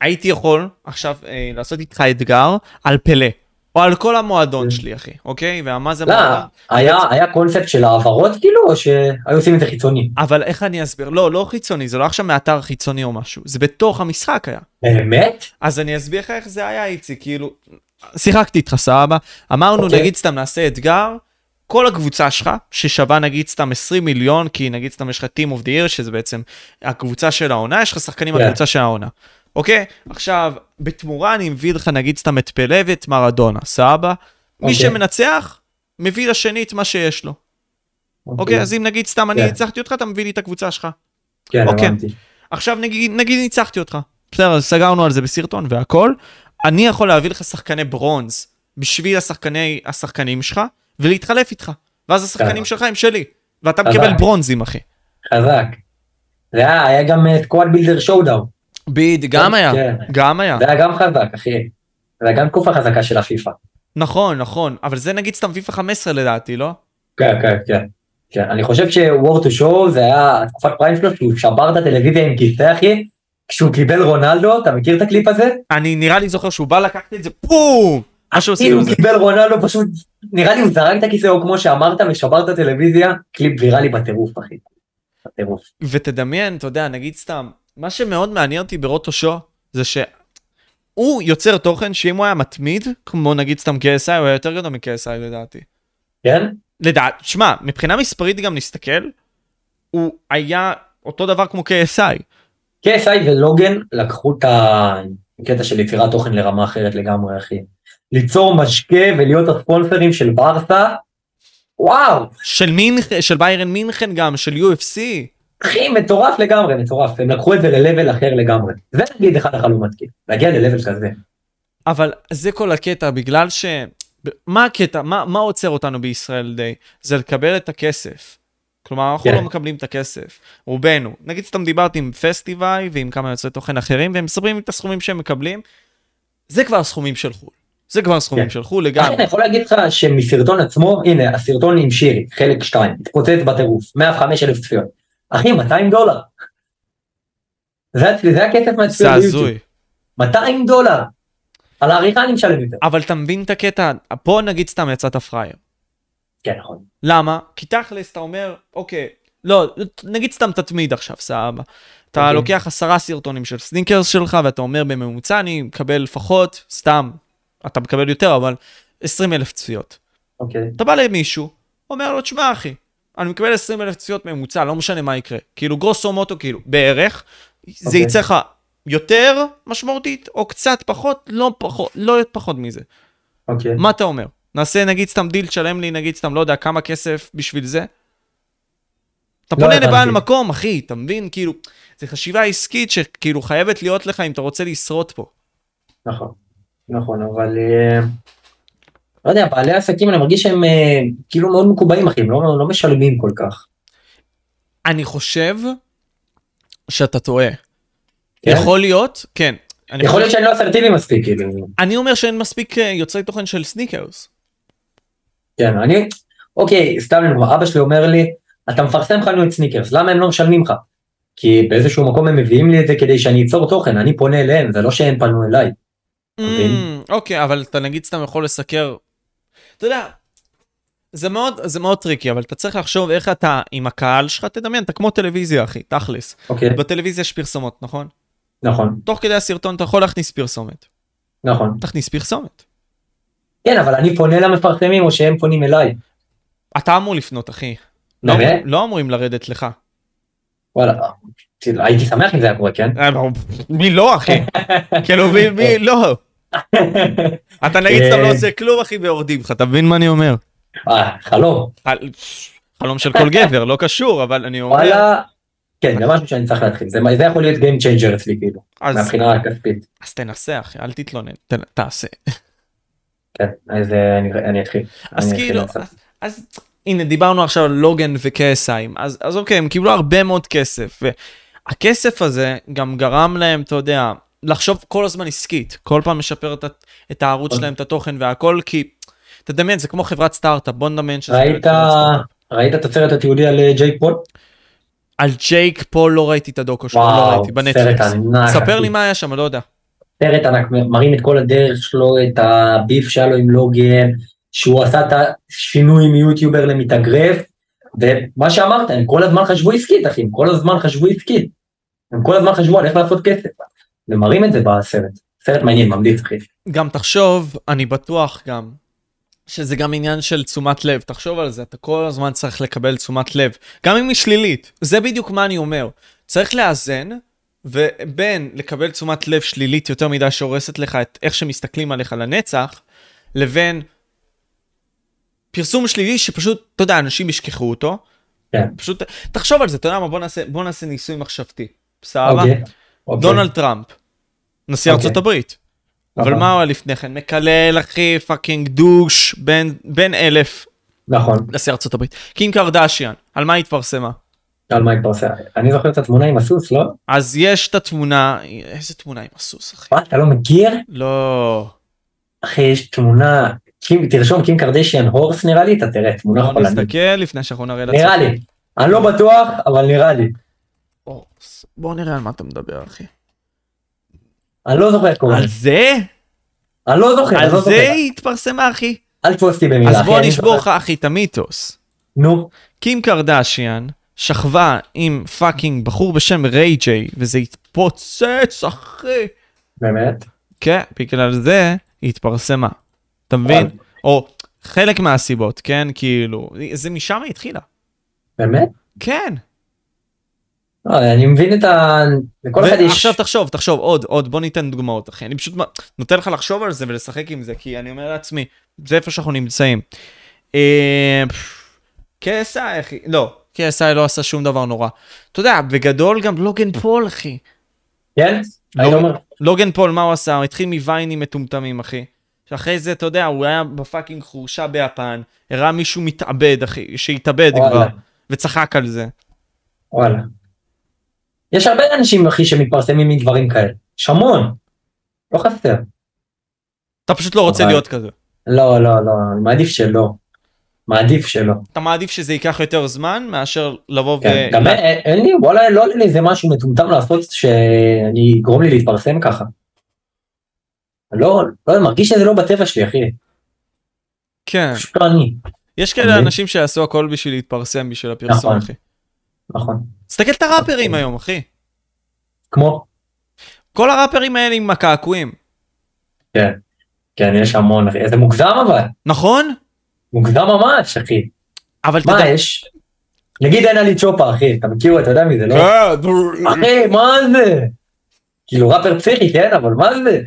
הייתי יכול עכשיו אה, לעשות איתך אתגר על פלא, או על כל המועדון כן. שלי, אחי, אוקיי? ומה זה לא, מועדון? היה היה קונספט של העברות כאילו, או שהיו עושים את זה חיצוני? אבל איך אני אסביר? לא, לא חיצוני, זה לא עכשיו מאתר חיצוני או משהו, זה בתוך המשחק היה. באמת? אז אני אסביר לך איך זה היה, איציק, כאילו, שיחקתי איתך, סבבה? אמרנו, אוקיי. נגיד סתם נעשה אתגר, כל הקבוצה שלך, ששווה נגיד סתם 20 מיליון, כי נגיד סתם יש לך Team of the Year, שזה בעצם הקבוצה של העונה, יש לך שחקנים כן. מהקבוצה של העונה. אוקיי? עכשיו, בתמורה אני מביא לך נגיד סתם את פלא ואת מרדונה, סבבה? מי אוקיי. שמנצח, מביא לשני את מה שיש לו. אוקיי, אז אם נגיד סתם אני כן. ניצחתי אותך, אתה מביא לי את הקבוצה שלך. כן, אוקיי. הבנתי. עכשיו נגיד, נגיד ניצחתי אותך, בסדר, סגרנו על זה בסרטון והכל, אני יכול להביא לך שחקני bronze בשביל השחקני, השחקנים שלך, ולהתחלף איתך, ואז השחקנים. שלך הם שלי, ואתה. מקבל bronzeים אחי. חזק. זה היה, היה גם squad builder showdown. ביד, גם היה, כן. גם היה, זה היה גם חזק, אחי. זה היה גם תקופה חזקה של הפיפא. נכון, נכון, אבל זה נגיד סתם פיפא 15 לדעתי, לא? כן, כן, כן. כן, אני חושב ש-W2S זה היה תקופת prime שלו, שהוא שבר את הטלוויזיה עם כיסא, אחי, כשהוא קיבל רונלדו, אתה מכיר את הקליפ הזה? אני נראה לי זוכר שהוא בא לקחת את זה, פום! מה שעושים עם הוא זה. קיבל רונלדו פשוט, נראה לי הוא זרק את הכיסא, או כמו שאמרת, ושבר את הטלוויזיה, קליפ ויראלי בטירוף, אחי. בטירוף. ותדמיין, אתה יודע, נגיד סתם, מה שמאוד מעניין אותי ברוטו שו, זה שהוא יוצר תוכן שאם הוא היה מתמיד, כמו נגיד סתם KSI, הוא היה יותר גדול מ-KSI לדעתי. כן? לדעת, שמע, מבחינה מספרית גם נסתכל, הוא היה אותו דבר כמו KSI. KSI ולוגן לקחו את הקטע של יצירת תוכן לרמה אחרת לגמרי אחי. ליצור משקה ולהיות הספונסרים של ברסה, וואו, של מינכן, של ביירן מינכן גם, של UFC. אחי מטורף לגמרי, מטורף, הם לקחו את זה ל-level אחר לגמרי. זה נגיד אחד החלומות, כאילו, להגיע ל-level כזה. אבל זה כל הקטע, בגלל ש... מה הקטע, מה, מה עוצר אותנו בישראל די? זה לקבל את הכסף. כלומר, אנחנו כן. לא מקבלים את הכסף, רובנו. נגיד סתם דיברתי עם פסטיבי ועם כמה יוצרי תוכן אחרים, והם מספרים את הסכומים שהם מקבלים, זה כבר סכומים של חו"ל. זה כבר סכומים כן. של חו"ל לגמרי. אני יכול להגיד לך שמסרטון עצמו, הנה, הסרטון עם שירי, חלק 2, התפוצץ בטירוף, 105 אלף צפיות. אחי, 200 דולר. זה, זה הכסף זה מהצפיות ביוטיוב. הזוי. 200 דולר. על העריכה אני משלם יותר. אבל אתה מבין את הקטע, פה נגיד סתם יצאת פראייר. כן, נכון. למה? כי תכלס אתה אומר, אוקיי, לא, נגיד סתם תתמיד עכשיו, סבבה. אתה אוקיי. לוקח עשרה סרטונים של סניקרס שלך ואתה אומר בממוצע אני מקבל לפחות, סתם, אתה מקבל יותר, אבל 20 אלף צפיות. אוקיי. אתה בא למישהו, אומר לו, תשמע אחי, אני מקבל 20 אלף צפיות ממוצע, לא משנה מה יקרה. כאילו גרוסו מוטו, כאילו, בערך, זה אוקיי. יצא לך יותר משמעותית, או קצת פחות, לא פחות, לא פחות מזה. אוקיי. מה אתה אומר? נעשה נגיד סתם דיל, תשלם לי נגיד סתם, לא יודע, כמה כסף בשביל זה? אתה לא פונה. לבעל מקום, אחי, אתה מבין? כאילו, זו חשיבה עסקית שכאילו חייבת להיות לך אם אתה רוצה לשרוד פה. נכון. נכון, אבל... אה, לא יודע, בעלי עסקים אני מרגיש שהם אה, כאילו מאוד מקובעים אחי, הם לא, לא משלמים כל כך. אני חושב שאתה טועה. כן? יכול להיות, כן. יכול חושב- להיות שאני לא אסרטיבי מספיק, כאילו. אני אומר שאין מספיק אה, יוצרי תוכן של סניקרס. כן, אני... אוקיי, סתם לדוגמה, אבא שלי אומר לי, אתה מפרסם חנויות סניקרס, למה הם לא משלמים לך? כי באיזשהו מקום הם מביאים לי את זה כדי שאני אצור תוכן, אני פונה אליהם, זה לא שהם פנו אליי. Mm, אוקיי, אבל אתה נגיד סתם יכול לסקר. אתה יודע, זה מאוד, זה מאוד טריקי, אבל אתה צריך לחשוב איך אתה עם הקהל שלך, תדמיין, אתה כמו טלוויזיה, אחי, תכל'ס. אוקיי, בטלוויזיה יש פרסומות, נכון? נכון, תוך כדי הסרטון אתה יכול להכניס פרסומת. נכון. תכניס פרסומת. כן, אבל אני פונה למפרסמים או שהם פונים אליי. אתה אמור לפנות, אחי. לא, באמת? לא אמורים לרדת לך. וואלה, כאילו, הייתי שמח אם זה היה קורה, כן? אה, מי לא, אחי? <laughs> כאילו, מי, מי לא? <laughs> אתה נגיד סתם לא עושה כלום, אחי, ויורדים לך, אתה מבין מה אני אומר? אה, חלום. חל- חלום של כל גבר, לא קשור, אבל אני אומר... וואלה, כן, זה משהו שאני צריך להתחיל, זה זה יכול להיות Game Changer אצלי, כאילו, מהבחינה הכספית. אז תנסה, אחי, אל תתלונן, תעשה. כן, אז אה, אני- אני אתחיל. אז אני אתחיל כאילו, לעשות. אז- אז הנה, דיברנו עכשיו על לוגן ו-KSI, אז אז אוקיי, הם קיבלו הרבה מאוד כסף, והכסף הזה גם גרם להם, אתה יודע, לחשוב כל הזמן עסקית, כל פעם לשפר את את הערוץ שלהם, את התוכן והכל, כי, תדמיין, זה כמו חברת סטארט-אפ, בוא נדמיין שזה... ראית. ראית את הסרט התיעודי על אה, ג'ייק פול? על ג'ייק פול לא ראיתי את הדוקו שלו, לא ראיתי, בנטפליקס. ספר. לי מה היה שם, לא יודע. סרט ענק, מראים את כל הדרך שלו, את הביף שהיה לו עם לוגן, שהוא עשה את השינוי מיוטיובר למתאגרף, ומה שאמרת, הם כל הזמן חשבו עסקית, אחי, הם כל הזמן חשבו עסקית. הם כל הזמן חשבו על איך לעשות כסף. ומראים את זה בסרט. סרט מעניין, ממליץ, אחי. גם תחשוב, אני בטוח גם, שזה גם עניין של תשומת לב. תחשוב על זה, אתה כל הזמן צריך לקבל תשומת לב, גם אם היא שלילית. זה בדיוק מה אני אומר. צריך לאזן, ובין לקבל תשומת לב שלילית יותר מדי שהורסת לך את איך שמסתכלים עליך לנצח, לבין פרסום שלילי שפשוט, אתה יודע, אנשים ישכחו אותו. כן. פשוט, תחשוב על זה, אתה יודע מה, בוא נעשה, בוא נעשה ניסוי מחשבתי. סבבה? אוקיי. אוקיי. דונלד טראמפ, נשיא אוקיי. ארצות הברית. אבל נכון. מה הוא היה לפני כן? מקלל, אחי, fucking douche, בן, בן אלף, נכון, נשיא ארצות הברית. קים קרדשיאן, על מה התפרסמה? על מה התפרסם. אני זוכר את התמונה עם הסוס, לא? אז יש את התמונה, איזה תמונה עם הסוס, אחי? מה, אתה לא מכיר? לא, אחי, יש תמונה, קים, תרשום קים קרדשיאן הורס נראה לי, אתה תראה, תמונה בוא חולנית. נסתכל לפני שאנחנו נראה נראה לי. אני לא בטוח, אבל נראה לי. בוא נראה על מה אתה מדבר, אחי. אני לא זוכר קוראים. על. זה? אני לא זוכר, אני על לא זוכר. זה היא התפרסמה, אחי? אל תפוס אותי במילה. אז אחי, בוא אני נשבור לך. אחי, את המיתוס. נו, קים קרדשיאן שכבה עם fucking בחור בשם ריי ג'יי, וזה התפוצץ, אחי. באמת? כן, בגלל זה היא התפרסמה. אתה מבין? או חלק מהסיבות, כן? כאילו, זה משם היא התחילה. באמת? כן. לא, אני מבין את ה... לכל אחד יש... ועכשיו תחשוב, תחשוב, עוד, עוד, בוא ניתן דוגמאות, אחי. אני פשוט נותן לך לחשוב על זה ולשחק עם זה, כי אני אומר לעצמי, זה איפה שאנחנו נמצאים. אה, KSI, אחי, לא, KSI לא עשה שום דבר נורא. אתה יודע, בגדול גם לוגן פול, אחי. כן? לא- לוגן פול, מה הוא עשה? הוא התחיל מוויינים מטומטמים, אחי. שאחרי זה, אתה יודע, הוא היה ב fucking חורשה ביפן, הראה מישהו מתאבד, אחי, שהתאבד. כבר, וצחק על זה. וואלה. יש הרבה אנשים, אחי, שמתפרסמים מדברים כאלה. יש המון. לא חסר. אתה פשוט לא רוצה אבל- להיות כזה. לא, לא, לא, אני מעדיף שלא. מעדיף שלא. אתה מעדיף שזה ייקח יותר זמן מאשר לבוא כן. ו... גם אין- אין לי, וואלה, לא עולה לי איזה משהו מטומטם לעשות שאני יגרום לי להתפרסם ככה. לא, לא, אני מרגיש שזה לא בטבע שלי, אחי. כן. פשוט לא אני. יש כאלה. אנשים שיעשו הכל בשביל להתפרסם בשביל הפרסום, נכון. אחי. נכון. תסתכל את הראפרים אוקיי. היום, אחי. כמו? כל הראפרים האלה עם הקעקועים. כן. כן, יש המון, אחי. זה מוגזם אבל. נכון? מוגזם ממש, אחי. אבל אתה מה. יש? נגיד אין לי צ'ופה, אחי. אתה מכיר, אתה יודע מי זה, לא? כן, אחי, מה זה? כאילו ראפר פסיכי, כן, אבל מה זה?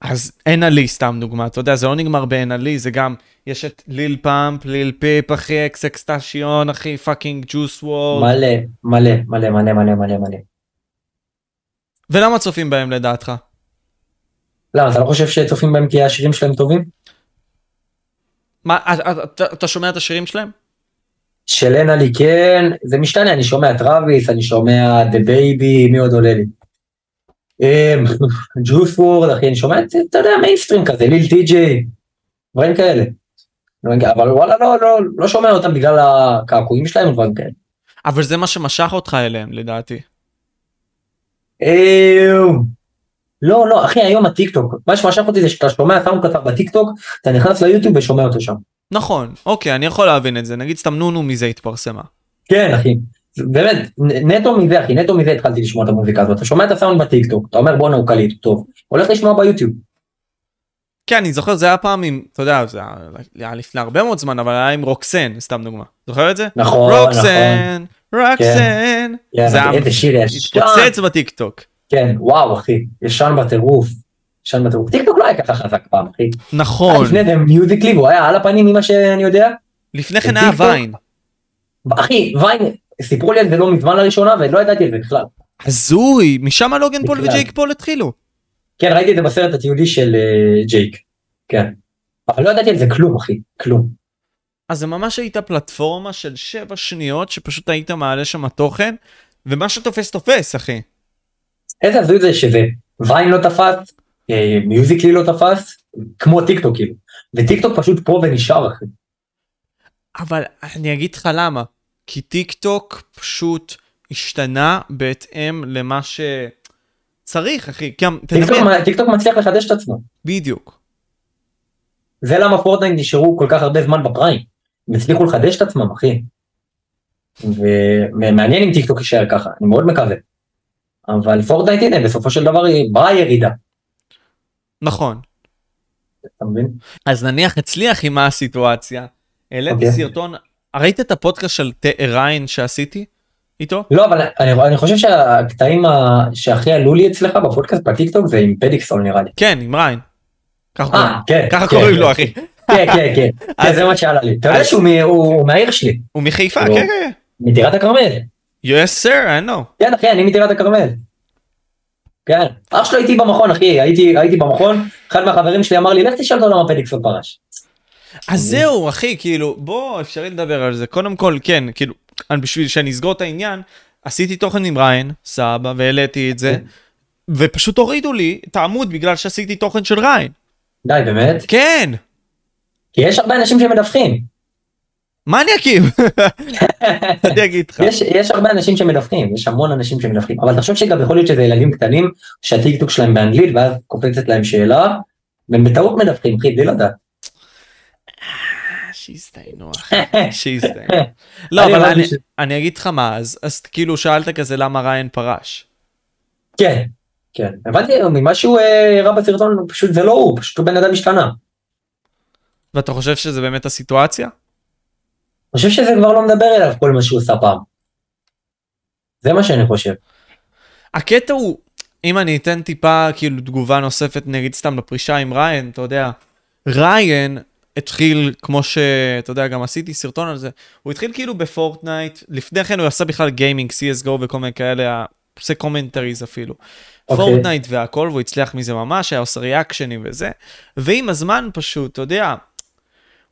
אז NLE סתם דוגמה, אתה יודע, זה לא נגמר ב NLE, זה גם, יש את ליל פאמפ, ליל פיפ, אחי, אקס אקסטשיון, אחי, fucking Juice WRLD. מלא, מלא, מלא, מלא, מלא, מלא, מלא. ולמה צופים בהם לדעתך? למה, אתה לא חושב שצופים בהם כי השירים שלהם טובים? מה, אתה- אתה- שומע את השירים שלהם? של NLE כן, זה משתנה, אני שומע טראביס, אני שומע דה בייבי, מי עוד עולה לי? <laughs> Juice WRLD, אחי, אני שומע את, אתה יודע, מיינסטרים כזה, ליל טי.ג'יי, דברים כאלה. אבל וואלה, לא, לא, לא שומע אותם בגלל הקעקועים שלהם ודברים כאלה. אבל זה מה שמשך אותך אליהם, לדעתי. לא, לא, אחי, היום הטיקטוק, מה שמשך אותי זה שאתה שומע סאונד קצר בטיקטוק, אתה נכנס ליוטיוב ושומע אותו שם. נכון, אוקיי, אני יכול להבין את זה, נגיד סתם נונו מזה התפרסמה. כן, אחי. באמת, נטו מזה, אחי, נטו מזה התחלתי לשמוע את המוזיקה הזאת. אתה שומע את הסאונד בטיקטוק, אתה אומר בואנה הוא קליט, טוב. הולך לשמוע ביוטיוב. כן, אני זוכר, זה היה פעם עם, אתה יודע, זה היה- לפני הרבה מאוד זמן, אבל היה עם רוקסן, סתם דוגמה. זוכר את זה? נכון, נכון. רוקסן, רוקסן. כן, זה היה. התפוצץ בטיקטוק. כן, וואו, אחי, ישן בטירוף. ישן בטירוף. טיקטוק לא היה ככה חזק פעם, אחי. נכון, לפני זה מיוזיקלי, והוא היה על הפנים ממה שאני יודע. לפני כן היה? ויין. אחי, ויין, סיפרו לי על זה לא מזמן לראשונה, ולא ידעתי על זה בכלל. הזוי, משם לוגן פול. וג'ייק פול התחילו. כן, ראיתי את זה בסרט התיעודי של אה, ג'ייק. כן. אבל לא ידעתי על זה כלום, אחי, כלום. אז זה ממש הייתה פלטפורמה של שבע שניות שפשוט היית מעלה שם תוכן, ומה שתופס תופס, אחי. איזה הזוי זה שזה ויין לא תפס, אה, מיוזיקלי לא תפס, כמו טיקטוק כאילו. וטיקטוק פשוט בא ונשאר אחי. אבל אני אגיד לך למה. כי טיק טוק פשוט השתנה בהתאם למה שצריך, אחי. גם, תדמיין, טיקטוק מצליח לחדש את עצמו. בדיוק. זה למה פורטנייט נשארו כל כך הרבה זמן ב prime. הם הצליחו לחדש את עצמם אחי. ומעניין אם טיקטוק יישאר ככה, אני מאוד מקווה. אבל פורטנייט הנה בסופו של דבר היא בירידה. נכון. אתה מבין? אז נניח הצליח עם מה הסיטואציה. העליתי אוקיי. סרטון, ראית את הפודקאסט של ריין שעשיתי איתו? לא אבל אני, אני חושב שהקטעים ה... שהכי עלו לי אצלך בפודקאסט בטיקטוק זה עם פדיקסול נראה לי. כן, עם ריין. ככה קוראים- אה, כן. כן, קוראים כן. לו, אחי. כן, כן, כן, <laughs> כן, אז- זה מה שעלה לי. אתה יודע שהוא מהעיר שלי, הוא מחיפה, לא. כן, כן. מטירת הכרמל. Yes sir, I know. כן, אחי, אני מטירת הכרמל. כן, אח שלו איתי במכון, אחי, הייתי הייתי במכון, אחד מהחברים שלי אמר לי, לך תשאל אותו למה פדיקסון פרש. אז זהו, אחי, כאילו, בוא, אפשרי לדבר על זה. קודם כל, כן, כאילו, אני- בשביל שאני אסגור את העניין, עשיתי תוכן עם ריין, סבא, והעליתי את זה, כן. ופשוט הורידו לי את העמוד בגלל שעשיתי תוכן של ריין. די, באמת? כן, כי יש הרבה אנשים שמדווחים. מה אני אקים? <laughs> אני אגיד לך. יש, יש הרבה אנשים שמדווחים, יש המון אנשים שמדווחים, אבל תחשוב שגם יכול להיות שזה ילדים קטנים שהטיקטוק שלהם באנגלית ואז קופצת להם שאלה, והם בטעות מדווחים, אחי, בלי לדעת. אה, שיסתיינו, אחי, <laughs> שיסתיינו. לא, אבל אני- ש- אני אגיד לך מה, אז אז כאילו שאלת כזה למה ריין פרש. כן, כן, הבנתי ממה שהוא אה, הראה בסרטון, פשוט זה לא הוא, פשוט הוא בן אדם השתנה. ואתה חושב שזה באמת הסיטואציה? אני חושב שזה כבר לא מדבר אליו כל מה שהוא עשה פעם. זה מה שאני חושב. הקטע הוא, אם אני אתן טיפה כאילו תגובה נוספת נגיד סתם לפרישה עם ריין, אתה יודע, ריין התחיל כמו שאתה יודע גם עשיתי סרטון על זה, הוא התחיל כאילו בפורטנייט, לפני כן הוא עשה בכלל גיימינג, CSGO וכל מיני כאלה, עושה commentaries אפילו. Okay. אוקיי. פורטנייט והכל והוא הצליח מזה ממש, היה עושה ריאקשנים וזה, ועם הזמן פשוט, אתה יודע,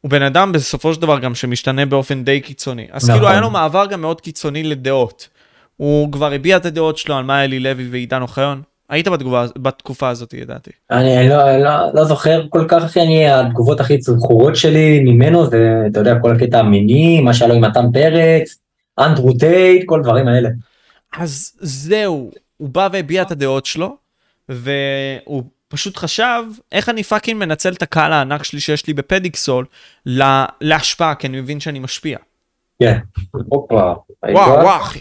הוא בן אדם בסופו של דבר גם שמשתנה באופן די קיצוני. אז נכון. כאילו היה לו מעבר גם מאוד קיצוני לדעות. הוא כבר הביע את הדעות שלו על מה אלי לוי ועידן אוחיון. היית בתגובה, בתקופה הזאת, ידעתי. אני לא, לא, לא זוכר כל כך אחי, אני התגובות הכי זכורות שלי ממנו זה, אתה יודע, כל הקטע המיני, מה שהיה לו עם מתן פרץ, אנדרו טייט, כל הדברים האלה. אז זהו, הוא בא והביע את הדעות שלו, והוא פשוט חשב, איך אני fucking מנצל את הקהל הענק שלי שיש לי בפדיקסול לה, להשפעה, כי אני מבין שאני משפיע. כן. הופה. וואו, וואו, אחי.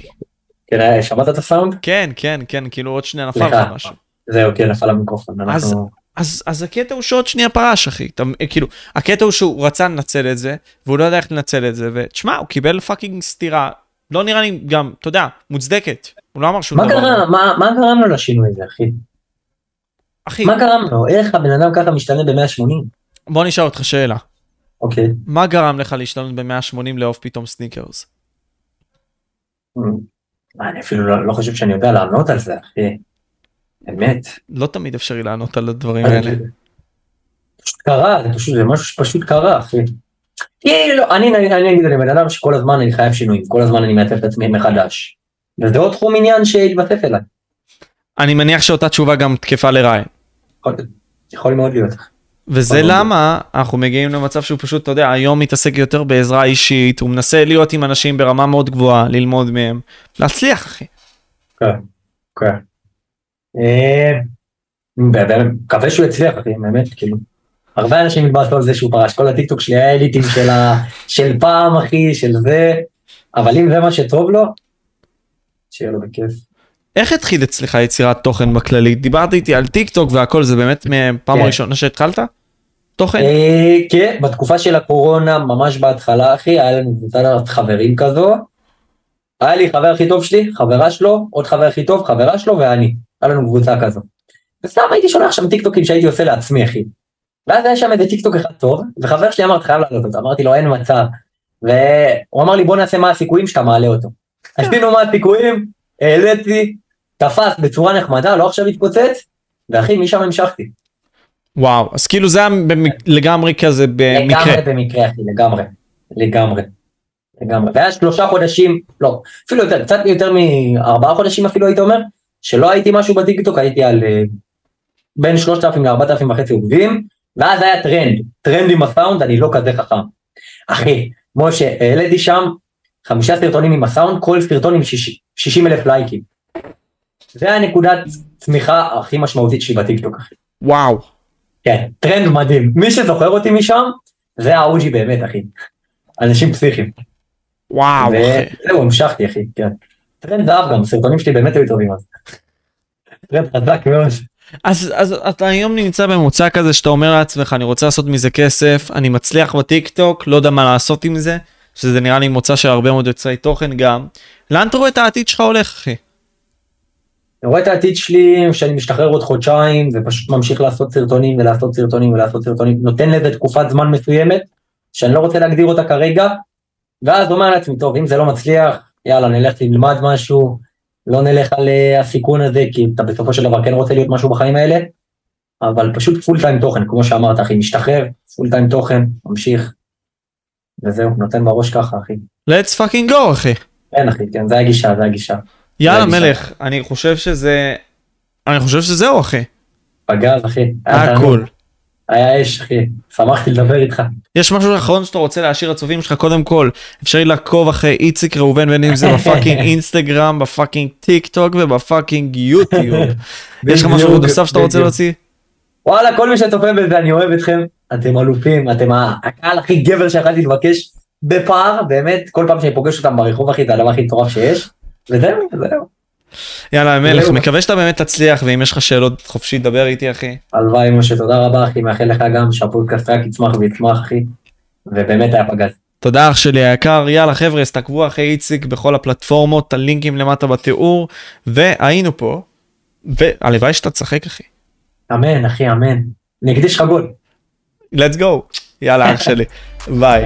כן, שמעת את הסאונד? כן, כן, כן, כאילו עוד שנייה נפל. לך משהו. זהו, כן, נפל המיקרופון. אז- אנחנו... אז, אז הקטע הוא שעוד שנייה פרש, אחי. אתה, כאילו, הקטע הוא שהוא רצה לנצל את זה, והוא לא יודע איך לנצל את זה, ותשמע, הוא קיבל fucking סטירה, לא נראה לי גם, אתה יודע, מוצדקת. הוא לא אמר שום מה דבר. קרה, מה, מה גרם לו לשינוי הזה, אחי? אחי, מה גרם לו? איך הבן אדם ככה משתנה ב-180? בוא נשאל אותך שאלה. אוקיי. מה גרם לך להשתנות ב-180 לאהוב פתאום סניקרס? מה, אני אפילו לא, לא חושב שאני יודע לענות על זה, אחי. באמת. לא תמיד אפשרי לענות על הדברים האלה. פשוט קרה, זה פשוט, זה משהו שפשוט קרה, אחי. כאילו, אני, אני, אני בן אדם שכל הזמן אני חייב שינויים, כל הזמן אני מעצב את עצמי מחדש. וזה עוד תחום עניין שהתווסף אליי. אני מניח שאותה תשובה גם תקפה לריין. יכול, מאוד להיות. וזה. למה אנחנו מגיעים למצב שהוא פשוט, אתה יודע, היום מתעסק יותר בעזרה אישית, הוא מנסה להיות עם אנשים ברמה מאוד גבוהה, ללמוד מהם, להצליח, אחי. כן, כן. אה, מקווה שהוא יצליח, אחי, באמת, כאילו. הרבה אנשים התבאסו על זה שהוא פרש, כל הטיקטוק שלי היה אליטים של, ה, של פעם, אחי, של זה, אבל אם זה מה שטוב לו, שיהיה לו בכיף. איך התחיל אצלך יצירת תוכן בכללית? דיברת איתי על טיק טוק והכל, זה באמת מפעם כן. ראשונה שהתחלת? תוכן? אה, כן, בתקופה של הקורונה, ממש בהתחלה, אחי, היה לנו קבוצת חברים כזו. היה לי חבר הכי טוב שלי, חברה שלו, עוד חבר הכי טוב, חברה שלו ואני. היה לנו קבוצה כזו. וסתם הייתי שולח שם טיקטוקים שהייתי עושה לעצמי, אחי. ואז היה שם איזה טיקטוק אחד טוב, וחבר שלי אמר, אתה חייב לעלות אותו. אמרתי לו, אין מצב. והוא אמר לי, בוא נעשה מה הסיכויים שאתה מעלה אותו. עשינו מה הסיכויים, העליתי, תפס בצורה נחמדה, לא עכשיו התפוצץ, ואחי, משם המשכתי. וואו, אז כאילו זה היה במק- לגמרי כזה במקרה. לגמרי במקרה אחי, לגמרי, לגמרי, לגמרי. והיה שלושה חודשים, לא, אפילו יותר, קצת יותר מארבעה חודשים אפילו הייתי אומר, שלא הייתי משהו בטיקטוק, הייתי על אה, בין שלושת אלפים לארבעת אלפים וחצי עוקבים, ואז היה טרנד, טרנד עם הסאונד, אני לא כזה חכם. אחי, משה, העליתי שם חמישה סרטונים עם הסאונד, כל סרטון עם 60 אלף לייקים. זה הנקודת צמיחה הכי משמעותית שלי בטיקטוק, אחי. וואו. כן, טרנד מדהים. מי שזוכר אותי משם, זה ה OG באמת, אחי. אנשים פסיכיים. וואו. וזהו, המשכתי, אחי, כן. טרנד זהב גם, הסרטונים שלי באמת היו טובים אז. טרנד חזק מאוד. אז, אז אתה היום נמצא בממוצע כזה שאתה אומר לעצמך אני רוצה לעשות מזה כסף אני מצליח בטיק טוק לא יודע מה לעשות עם זה שזה נראה לי מוצא של הרבה מאוד יוצרי תוכן גם לאן אתה רואה את העתיד שלך הולך אחי? אני רואה את העתיד שלי, שאני משתחרר עוד חודשיים, ופשוט ממשיך לעשות סרטונים ולעשות סרטונים ולעשות סרטונים, נותן לזה תקופת זמן מסוימת, שאני לא רוצה להגדיר אותה כרגע, ואז אומר לעצמי, טוב, אם זה לא מצליח, יאללה, נלך נלמד משהו, לא נלך על אה, הסיכון הזה, כי אתה בסופו של דבר כן רוצה להיות משהו בחיים האלה, אבל פשוט פול טיים תוכן, כמו שאמרת, אחי, משתחרר, full time תוכן, ממשיך, וזהו, נותן בראש ככה, אחי. let's fucking go אחי. כן, אחי, כן, זה הגישה, זה הגישה. יאללה. מלך אני חושב שזה אני חושב שזהו אחי. פגז, אחי. cool. היה אש, אחי. שמחתי לדבר איתך. יש משהו אחרון שאתה רוצה להשאיר לצופים שלך קודם כל אפשרי לעקוב אחרי איציק ראובן בין אם זה <laughs> ב fucking אינסטגרם ב fucking טיק טוק וב fucking יוטיוב. <laughs> יש לך משהו נוסף שאתה רוצה. להוציא? וואלה, כל מי שצופה בזה, אני אוהב אתכם. אתם אלופים, אתם הקהל הכי גבר שיכולתי לבקש בפער, באמת, כל פעם שאני פוגש אותם ברחוב, אחי, זה הדבר הכי מטורף שיש. וזהו, זהו. יאללה מלך. מקווה שאתה באמת תצליח, ואם יש לך שאלות חופשי דבר איתי אחי. הלוואי משה, תודה רבה אחי, מאחל לך גם שהפודקאסט רק יצמח ויצמח אחי, ובאמת היה פגז. תודה אח שלי היקר, יאללה חבר'ה, אז תעקבו אחרי איציק בכל הפלטפורמות, הלינקים למטה בתיאור, והיינו פה, והלוואי שאתה תשחק אחי. אמן אחי, אמן. נקדיש לך גול. let's go, יאללה אח שלי, <laughs> ביי.